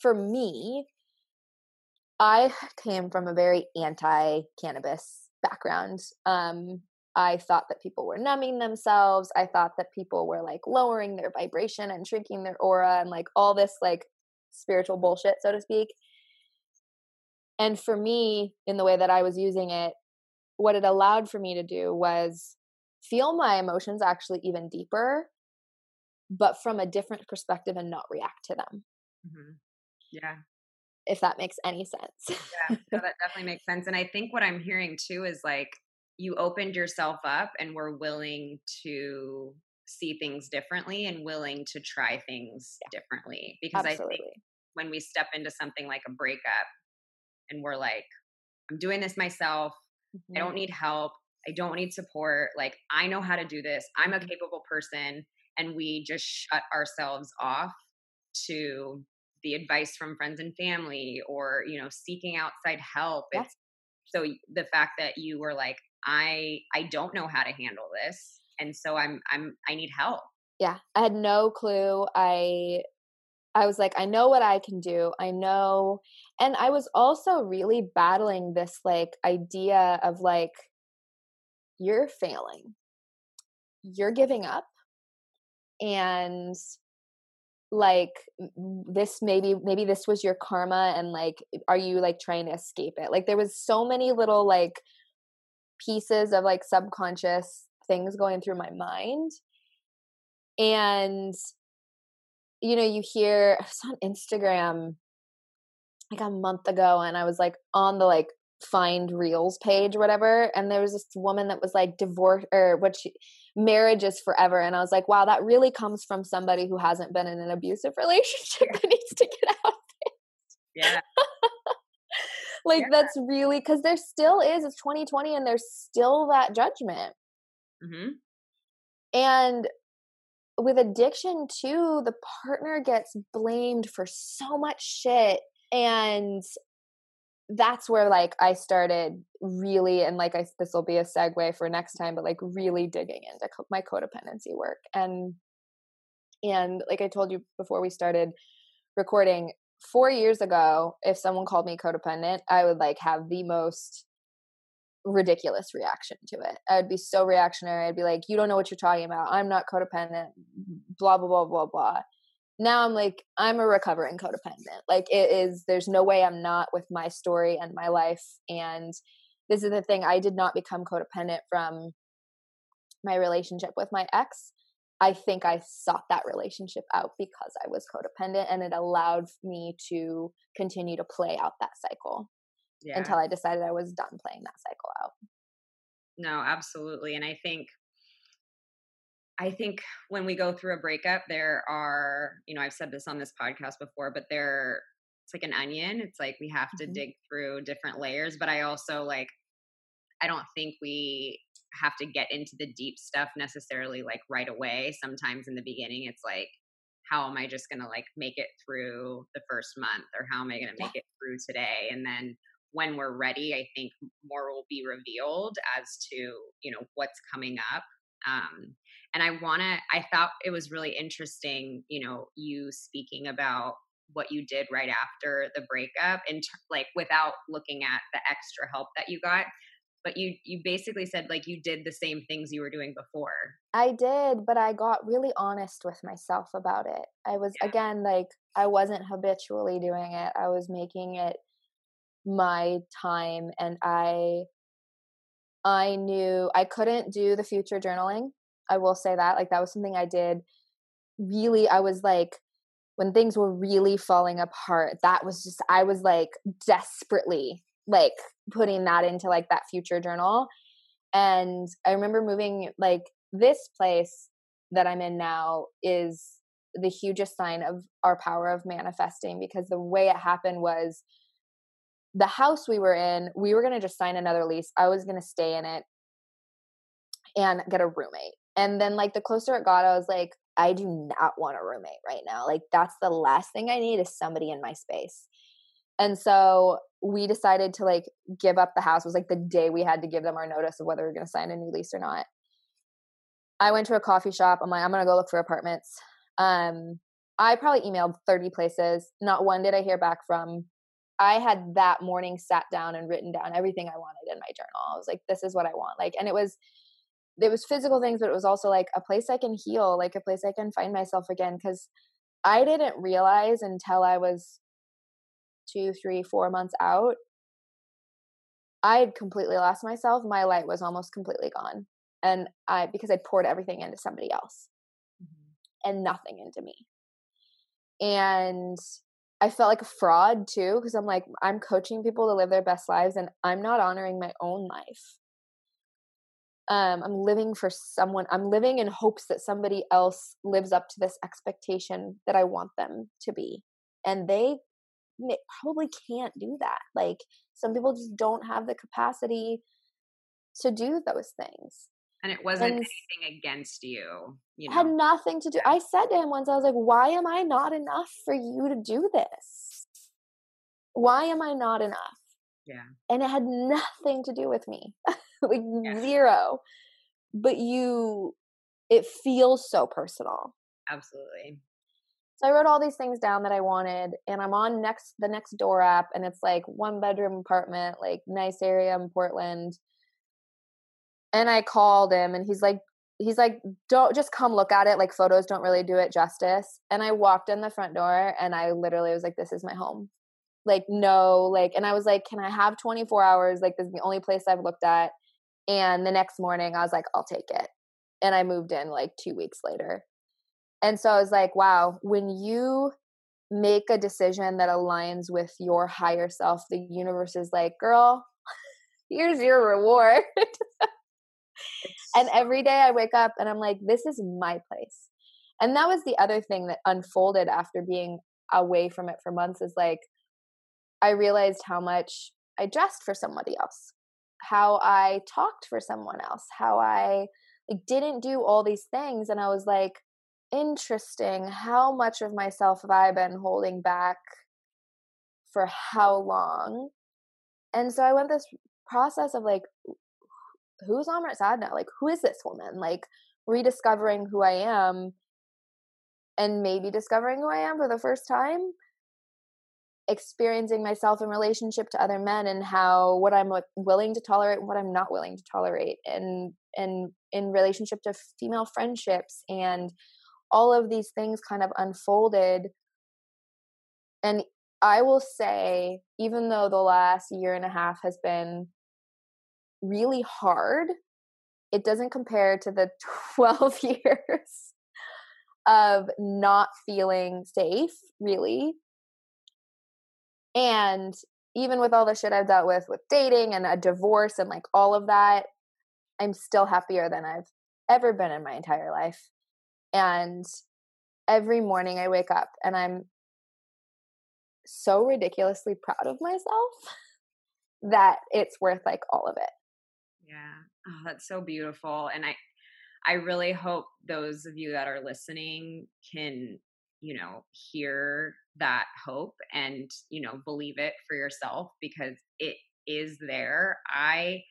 for me, I came from a very anti cannabis background. Um, I thought that people were numbing themselves. I thought that people were like lowering their vibration and shrinking their aura and like all this like spiritual bullshit, so to speak. And for me, in the way that I was using it, what it allowed for me to do was feel my emotions actually even deeper, but from a different perspective and not react to them. Mm-hmm. Yeah if that makes any sense. yeah, no, that definitely makes sense. And I think what I'm hearing too is like you opened yourself up and were willing to see things differently and willing to try things yeah. differently. Because Absolutely. I think when we step into something like a breakup and we're like, I'm doing this myself, mm-hmm. I don't need help, I don't need support, like I know how to do this, I'm a mm-hmm. capable person. And we just shut ourselves off to the advice from friends and family or you know seeking outside help yeah. it's so the fact that you were like i i don't know how to handle this and so i'm i'm i need help yeah i had no clue i I was like, I know what I can do. I know. And I was also really battling this like idea of like, you're failing, you're giving up. And like this maybe maybe this was your karma and like are you like trying to escape it? Like there was so many little like pieces of like subconscious things going through my mind and you know, you hear on Instagram like a month ago and I was like on the like find reels page whatever and there was this woman that was like divorce or what she marriage is forever. And i was like wow that really comes from somebody who hasn't been in an abusive relationship that needs to get out yeah. Like yeah. that's really because there still is it's 2020 and there's still that judgment. Mm-hmm. and with addiction too the partner gets blamed for so much shit and that's where like i started really and like i this will be a segue for next time but like really digging into co- my codependency work and and like i told you before we started recording 4 years ago if someone called me codependent i would like have the most ridiculous reaction to it. I would be so reactionary. I'd be like, you don't know what you're talking about. I'm not codependent, blah, blah, blah, blah, blah. Now I'm like, I'm a recovering codependent. Like, it is, there's no way I'm not with my story and my life. And this is the thing I did not become codependent from my relationship with my ex. I think I sought that relationship out because I was codependent and it allowed me to continue to play out that cycle yeah. until I decided I was done playing that cycle out. No, absolutely. And I think I think when we go through a breakup, there are, you know, I've said this on this podcast before, but there it's like an onion. It's like we have to mm-hmm. dig through different layers. But I also like I don't think we have to get into the deep stuff necessarily like right away. Sometimes in the beginning it's like how am I just gonna like make it through the first month or how am I gonna make it through today? And then when we're ready, I think more will be revealed as to, you know, what's coming up. Um, and I want to, I thought it was really interesting, you know, you speaking about what you did right after the breakup and t- like without looking at the extra help that you got but you you basically said like you did the same things you were doing before. I did but i got really honest with myself about it. I was yeah. again like i wasn't habitually doing it. I was making it my time and I I knew I couldn't do the future journaling. I will say that like that was something I did really I was like when things were really falling apart that was just I was like desperately like putting that into like that future journal and I remember moving like this place that I'm in now is the hugest sign of our power of manifesting because the way it happened was the house we were in, we were going to just sign another lease. I was going to stay in it and get a roommate. And then, like, the closer it got, I was like, I do not want a roommate right now. Like, that's the last thing I need is somebody in my space. And so we decided to like give up the house. It was like the day we had to give them our notice of whether we are going to sign a new lease or not. I went to a coffee shop. I'm like, I'm going to go look for apartments. Um, I probably emailed 30 places. Not one did I hear back from. I had that morning sat down and written down everything I wanted in my journal. I was like, this is what I want. Like, and it was, it was physical things, but it was also like a place I can heal, like a place I can find myself again. Cause I didn't realize until I was two, three, four months out, I had completely lost myself. My light was almost completely gone. And I, because I poured everything into somebody else mm-hmm. and nothing into me. And I felt like a fraud too because I'm like I'm coaching people to live their best lives and I'm not honoring my own life. Um, I'm living for someone. I'm living in hopes that somebody else lives up to this expectation that I want them to be, and they probably can't do that. Like some people just don't have the capacity to do those things. And it wasn't and anything against you. You know? Had nothing to do. I said to him once, I was like, why am I not enough for you to do this? Why am I not enough? Yeah. And it had nothing to do with me. like yeah. zero. But you it feels so personal. Absolutely. So I wrote all these things down that I wanted, and I'm on next the next door app, and it's like one bedroom apartment, like nice area in Portland. And I called him, and he's like, he's like, don't just come look at it. Like photos don't really do it justice. And I walked in the front door, and I literally was like, this is my home. Like no, like, and I was like, can I have 24 hours? Like this is the only place I've looked at. And the next morning, I was like, I'll take it. And I moved in like two weeks later and so I was like, wow, when you make a decision that aligns with your higher self, the universe is like, girl, here's your reward. and every day I wake up and I'm like, this is my place. And that was the other thing that unfolded after being away from it for months is like, I realized how much I dressed for somebody else, how I talked for someone else, how I like didn't do all these things. And I was like, interesting how much of myself have I been holding back for how long? And so I went this process of like, who's Amrit Sadna? Like, who is this woman? Like, rediscovering who I am and maybe discovering who I am for the first time, experiencing myself in relationship to other men and how what I'm willing to tolerate and what I'm not willing to tolerate, and and in relationship to female friendships and all of these things kind of unfolded and i will say even though the last year and a half has been really hard it doesn't compare to the 12 years of not feeling safe really and even with all the shit I've dealt with with dating and a divorce and like all of that, I'm still happier than I've ever been in my entire life. And every morning I wake up and I'm so ridiculously proud of myself that it's worth like all of it. Yeah. Oh, that's so beautiful. And I I really hope those of you that are listening can, you know, hear that hope and, you know, believe it for yourself because it is there. I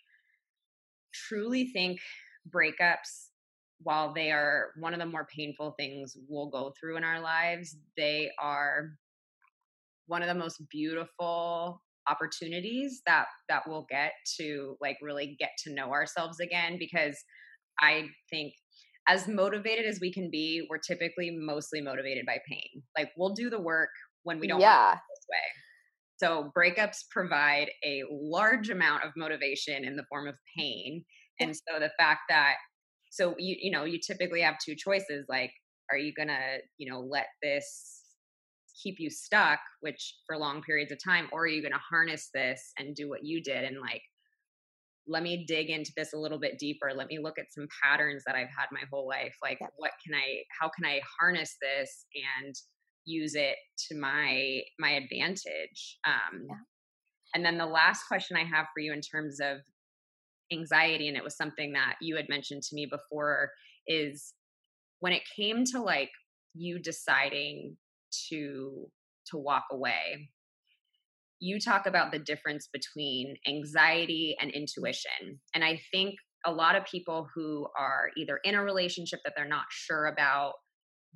truly think breakups while they are one of the more painful things we'll go through in our lives, they are one of the most beautiful opportunities that that we'll get to like really get to know ourselves again because I think as motivated as we can be, we're typically mostly motivated by pain. Like we'll do the work when we don't yeah. this way. So breakups provide a large amount of motivation in the form of pain. And so the fact that so you you know you typically have two choices like are you gonna you know let this keep you stuck which for long periods of time or are you gonna harness this and do what you did and like let me dig into this a little bit deeper let me look at some patterns that i've had my whole life like yep. what can i how can i harness this and use it to my my advantage um yeah. and then the last question i have for you in terms of anxiety and it was something that you had mentioned to me before is when it came to like you deciding to to walk away you talk about the difference between anxiety and intuition and i think a lot of people who are either in a relationship that they're not sure about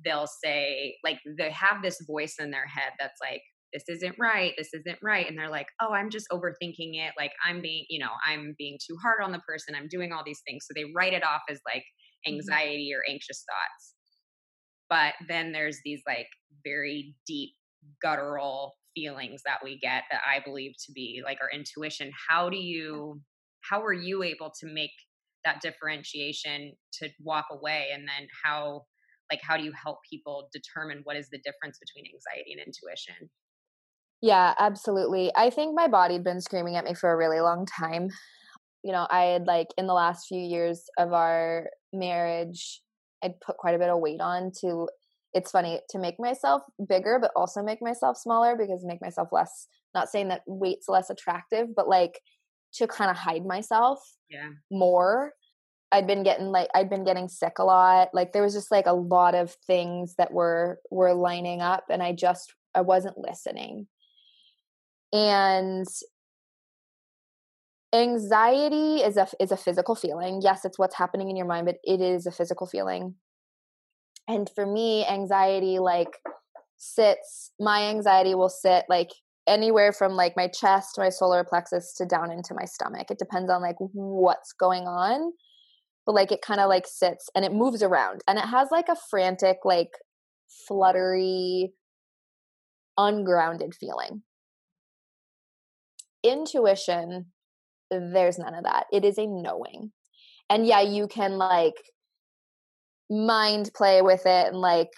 they'll say like they have this voice in their head that's like this isn't right this isn't right and they're like oh i'm just overthinking it like i'm being you know i'm being too hard on the person i'm doing all these things so they write it off as like mm-hmm. anxiety or anxious thoughts but then there's these like very deep guttural feelings that we get that i believe to be like our intuition how do you how were you able to make that differentiation to walk away and then how like how do you help people determine what is the difference between anxiety and intuition yeah, absolutely. I think my body had been screaming at me for a really long time. You know, I had like in the last few years of our marriage, I'd put quite a bit of weight on to it's funny to make myself bigger but also make myself smaller because make myself less not saying that weight's less attractive, but like to kind of hide myself yeah. more. I'd been getting like I'd been getting sick a lot. Like there was just like a lot of things that were were lining up and I just I wasn't listening and anxiety is a is a physical feeling. Yes it's what's happening in your mind but it is a physical feeling. And for me anxiety like sits my anxiety will sit like anywhere from like my chest my solar plexus to down into my stomach. It depends on like what's going on but like it kind of like sits and it moves around. And it has like a frantic like fluttery ungrounded feeling. Intuition there's none of that. It is a knowing. And yeah you can like mind play with it and like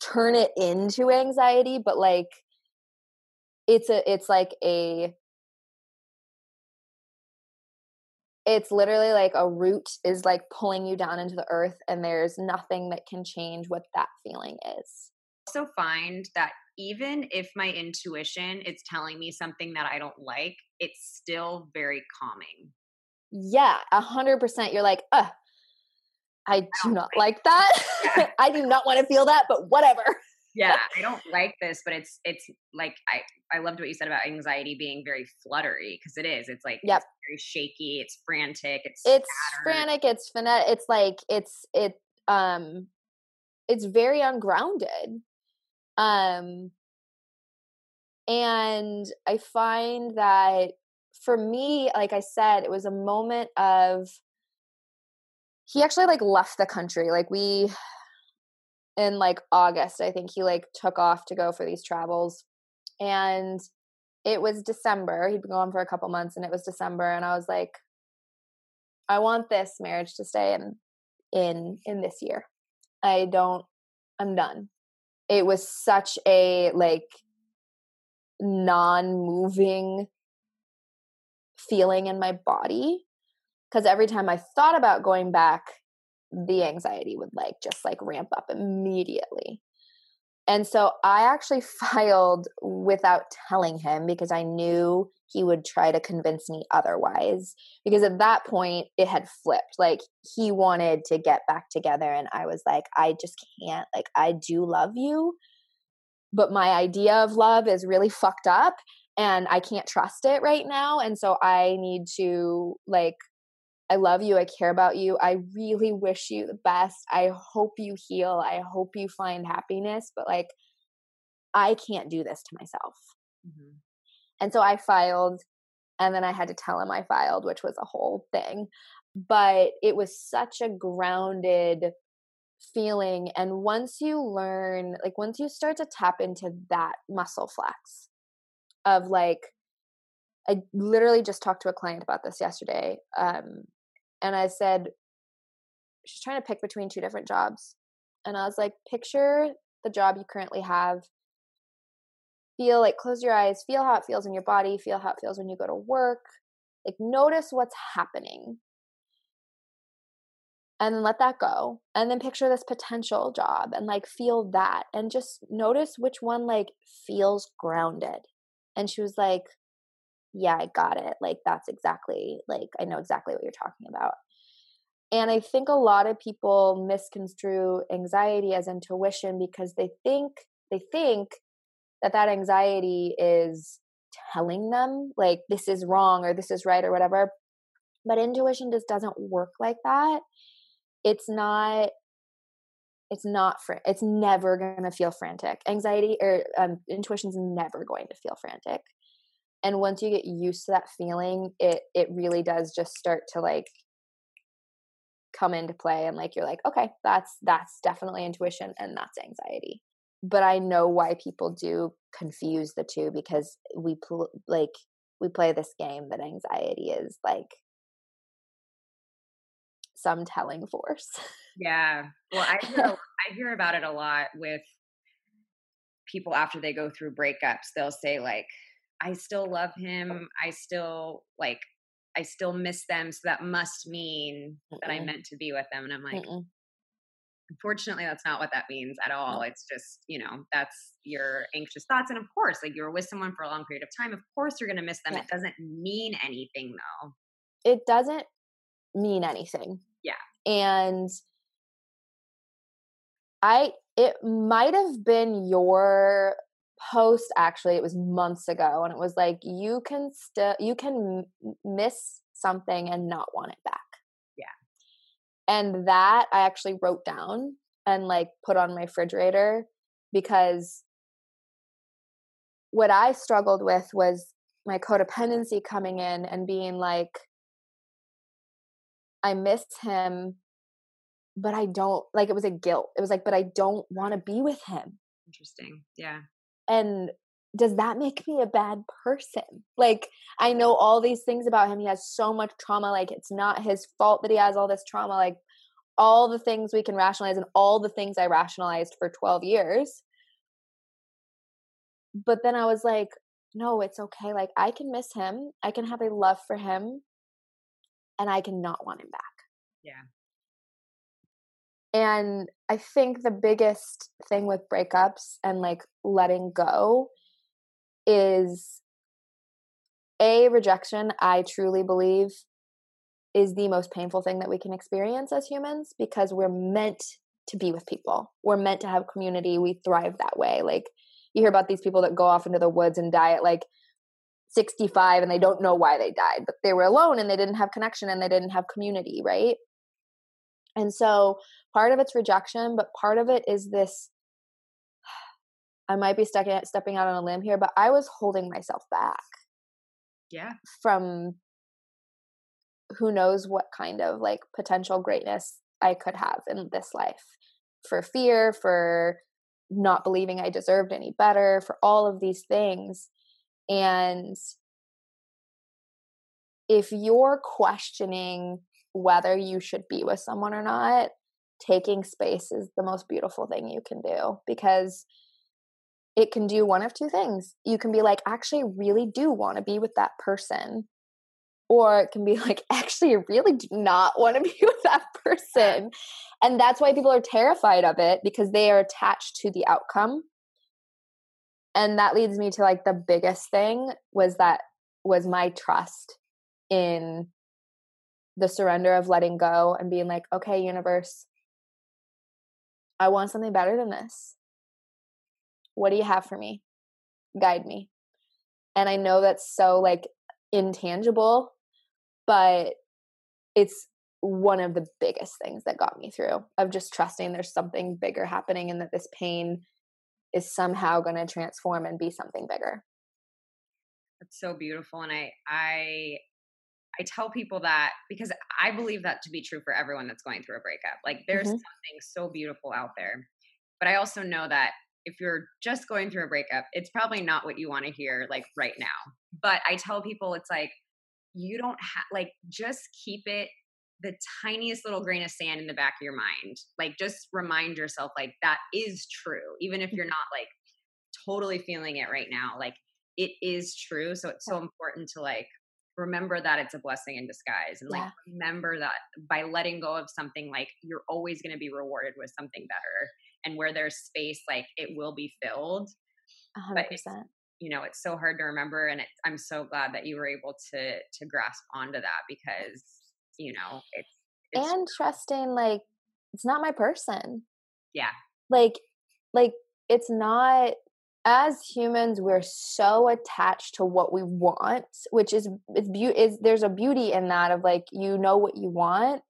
turn it into anxiety but like it's a it's like a it's literally like a root is like pulling you down into the earth and there's nothing that can change what that feeling is. Also find that even if my intuition is telling me something that i don't like it's still very calming yeah a hundred percent you're like uh I do not like that. Yeah. I do not want to feel that, but whatever. yeah, I don't like this, but it's it's like I I loved what you said about anxiety being very fluttery because it is. It's like yep. It's very shaky. It's frantic. It's it's scattered. frantic. It's phonetic. It's like it's it um it's very ungrounded. Um and I find that for me, like I said, it was a moment of he actually like left the country. Like we in like August, I think he like took off to go for these travels. And it was December. He'd been gone for a couple months and it was December and I was like I want this marriage to stay in in in this year. I don't I'm done. It was such a like non-moving feeling in my body because every time I thought about going back, the anxiety would like just like ramp up immediately. And so I actually filed without telling him because I knew he would try to convince me otherwise. Because at that point, it had flipped. Like he wanted to get back together, and I was like, I just can't. Like, I do love you, but my idea of love is really fucked up, and I can't trust it right now. And so I need to like I love you. I care about you. I really wish you the best. I hope you heal. I hope you find happiness. But like, I can't do this to myself. Mm-hmm. And so I filed, and then I had to tell him I filed, which was a whole thing. But it was such a grounded feeling. And once you learn, like, once you start to tap into that muscle flex of like, I literally just talked to a client about this yesterday. Um, and I said, she's trying to pick between two different jobs. And I was like, picture the job you currently have. Feel like, close your eyes, feel how it feels in your body, feel how it feels when you go to work. Like, notice what's happening. And then let that go. And then picture this potential job and like feel that. And just notice which one like feels grounded. And she was like, yeah, I got it. Like that's exactly like I know exactly what you're talking about. And I think a lot of people misconstrue anxiety as intuition because they think they think that that anxiety is telling them like this is wrong or this is right or whatever. But intuition just doesn't work like that. It's not it's not fr- it's never going to feel frantic. Anxiety or um, intuition's never going to feel frantic and once you get used to that feeling it it really does just start to like come into play and like you're like okay that's that's definitely intuition and that's anxiety. But i know why people do confuse the two because we pl- like we play this game that anxiety is like some telling force. Yeah. Well i hear i hear about it a lot with people after they go through breakups they'll say like I still love oh. him. I still like I still miss them. So that must mean Mm-mm. that I meant to be with them. And I'm like, Mm-mm. unfortunately, that's not what that means at all. It's just, you know, that's your anxious thoughts. And of course, like you were with someone for a long period of time. Of course, you're going to miss them. Yeah. It doesn't mean anything though. It doesn't mean anything. Yeah. And I, it might have been your post actually it was months ago and it was like you can still you can m- miss something and not want it back yeah and that i actually wrote down and like put on my refrigerator because what I struggled with was my codependency coming in and being like, I miss him, but I don't like it was a guilt. It was like, but I don't want to be with him. Interesting. Yeah. And does that make me a bad person? Like, I know all these things about him. He has so much trauma. Like, it's not his fault that he has all this trauma. Like, all the things we can rationalize and all the things I rationalized for 12 years. But then I was like, no, it's okay. Like, I can miss him. I can have a love for him and I can not want him back. Yeah. And I think the biggest thing with breakups and like letting go is a rejection, I truly believe, is the most painful thing that we can experience as humans because we're meant to be with people. We're meant to have community. We thrive that way. Like you hear about these people that go off into the woods and die at like 65 and they don't know why they died, but they were alone and they didn't have connection and they didn't have community, right? And so part of it's rejection, but part of it is this I might be stuck at, stepping out on a limb here, but I was holding myself back. Yeah. From who knows what kind of like potential greatness I could have in this life for fear, for not believing I deserved any better, for all of these things. And if you're questioning whether you should be with someone or not, taking space is the most beautiful thing you can do because it can do one of two things. You can be like, actually, really do want to be with that person. Or it can be like, actually, I really do not want to be with that person. And that's why people are terrified of it because they are attached to the outcome. And that leads me to like the biggest thing was that was my trust in the surrender of letting go and being like, okay, universe, I want something better than this. What do you have for me? Guide me. And I know that's so like intangible, but it's one of the biggest things that got me through of just trusting there's something bigger happening and that this pain is somehow going to transform and be something bigger. That's so beautiful and I I I tell people that because I believe that to be true for everyone that's going through a breakup. Like there's mm-hmm. something so beautiful out there. But I also know that if you're just going through a breakup, it's probably not what you want to hear like right now. But I tell people it's like you don't have like just keep it the tiniest little grain of sand in the back of your mind. Like just remind yourself like that is true even if you're not like totally feeling it right now. Like it is true. So it's so important to like remember that it's a blessing in disguise and like remember that by letting go of something like you're always going to be rewarded with something better and where there's space like it will be filled. 100%. But you know it's so hard to remember and it, i'm so glad that you were able to to grasp onto that because you know it's, it's and trusting like it's not my person. Yeah. Like like it's not as humans we're so attached to what we want which is is be- is there's a beauty in that of like you know what you want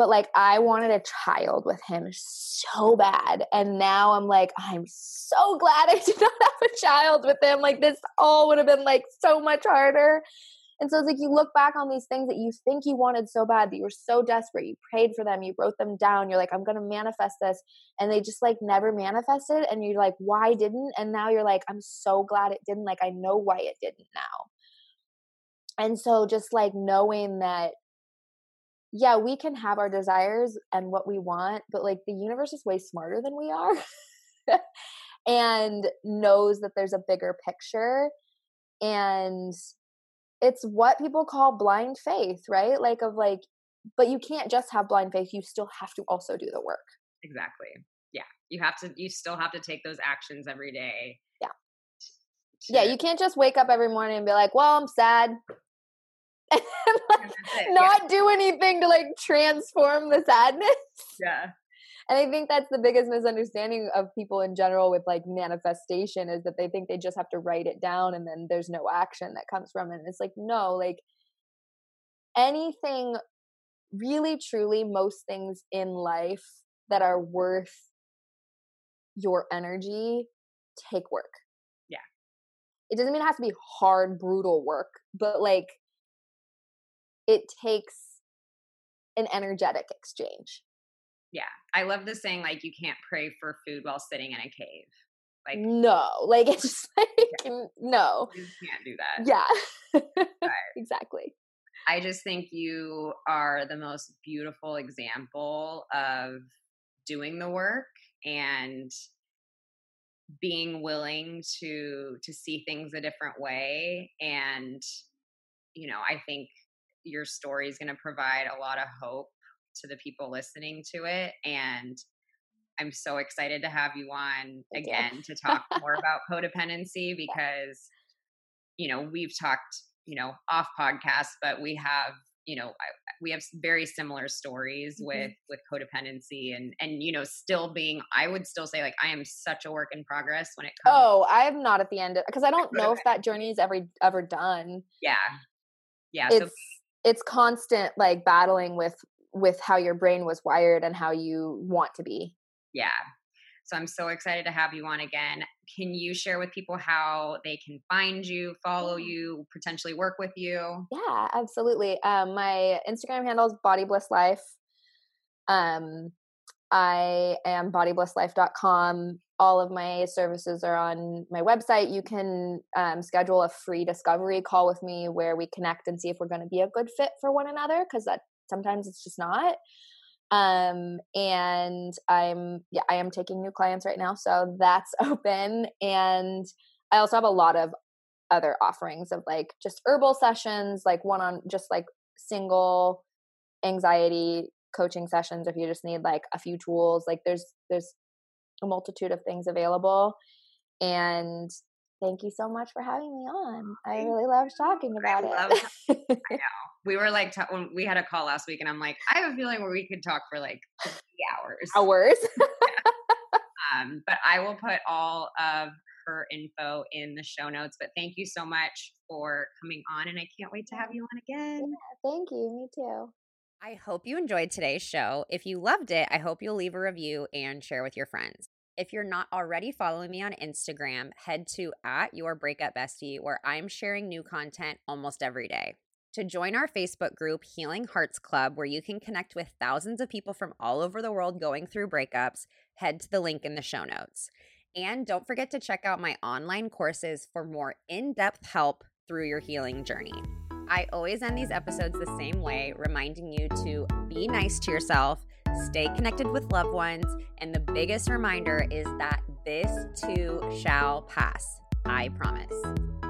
but like I wanted a child with him so bad. And now I'm like, I'm so glad I did not have a child with him. Like this all would have been like so much harder. And so it's like you look back on these things that you think you wanted so bad, that you were so desperate, you prayed for them, you wrote them down, you're like, I'm gonna manifest this. And they just like never manifested. And you're like, why didn't? And now you're like, I'm so glad it didn't. Like I know why it didn't now. And so just like knowing that yeah, we can have our desires and what we want, but like the universe is way smarter than we are and knows that there's a bigger picture. And it's what people call blind faith, right? Like, of like, but you can't just have blind faith, you still have to also do the work. Exactly. Yeah. You have to, you still have to take those actions every day. Yeah. To, yeah. You can't just wake up every morning and be like, well, I'm sad. like, not yeah. do anything to like transform the sadness. Yeah. And I think that's the biggest misunderstanding of people in general with like manifestation is that they think they just have to write it down and then there's no action that comes from it. And it's like, no, like anything really, truly, most things in life that are worth your energy take work. Yeah. It doesn't mean it has to be hard, brutal work, but like it takes an energetic exchange. Yeah. I love the saying like you can't pray for food while sitting in a cave. Like no, like it's just like yeah. no. You can't do that. Yeah. exactly. I just think you are the most beautiful example of doing the work and being willing to to see things a different way and you know i think your story is going to provide a lot of hope to the people listening to it and i'm so excited to have you on again to talk more about codependency because you know we've talked you know off podcast but we have you know we have very similar stories mm-hmm. with with codependency and and you know still being i would still say like i am such a work in progress when it comes oh i'm not at the end because i don't know if that journey is ever ever done. Yeah. Yeah it's so, it's constant like battling with with how your brain was wired and how you want to be yeah so I'm so excited to have you on again. Can you share with people how they can find you, follow you, potentially work with you? Yeah, absolutely. Um, my Instagram handle is Body Bliss Life. Um, I am bodyblisslife.com. All of my services are on my website. You can um, schedule a free discovery call with me where we connect and see if we're going to be a good fit for one another because that sometimes it's just not um and i'm yeah i am taking new clients right now so that's open and i also have a lot of other offerings of like just herbal sessions like one on just like single anxiety coaching sessions if you just need like a few tools like there's there's a multitude of things available and thank you so much for having me on. I really love talking about I it. I know. We were like t- when we had a call last week and i'm like i have a feeling where we could talk for like three hours. Hours? Um, but i will put all of her info in the show notes but thank you so much for coming on and i can't wait to have you on again. yeah, thank you. Me too. I hope you enjoyed today's show. If you loved it, I hope you'll leave a review and share with your friends. If you're not already following me on Instagram, head to at your breakup bestie, where I'm sharing new content almost every day to join our Facebook group, Healing Hearts Club, where you can connect with thousands of people from all over the world going through breakups, head to the link in the show notes. And don't forget to check out my online courses for more in depth help through your healing journey. I always end these episodes the same way, reminding you to be nice to yourself, stay connected with loved ones, and the biggest reminder is that this too shall pass. I promise.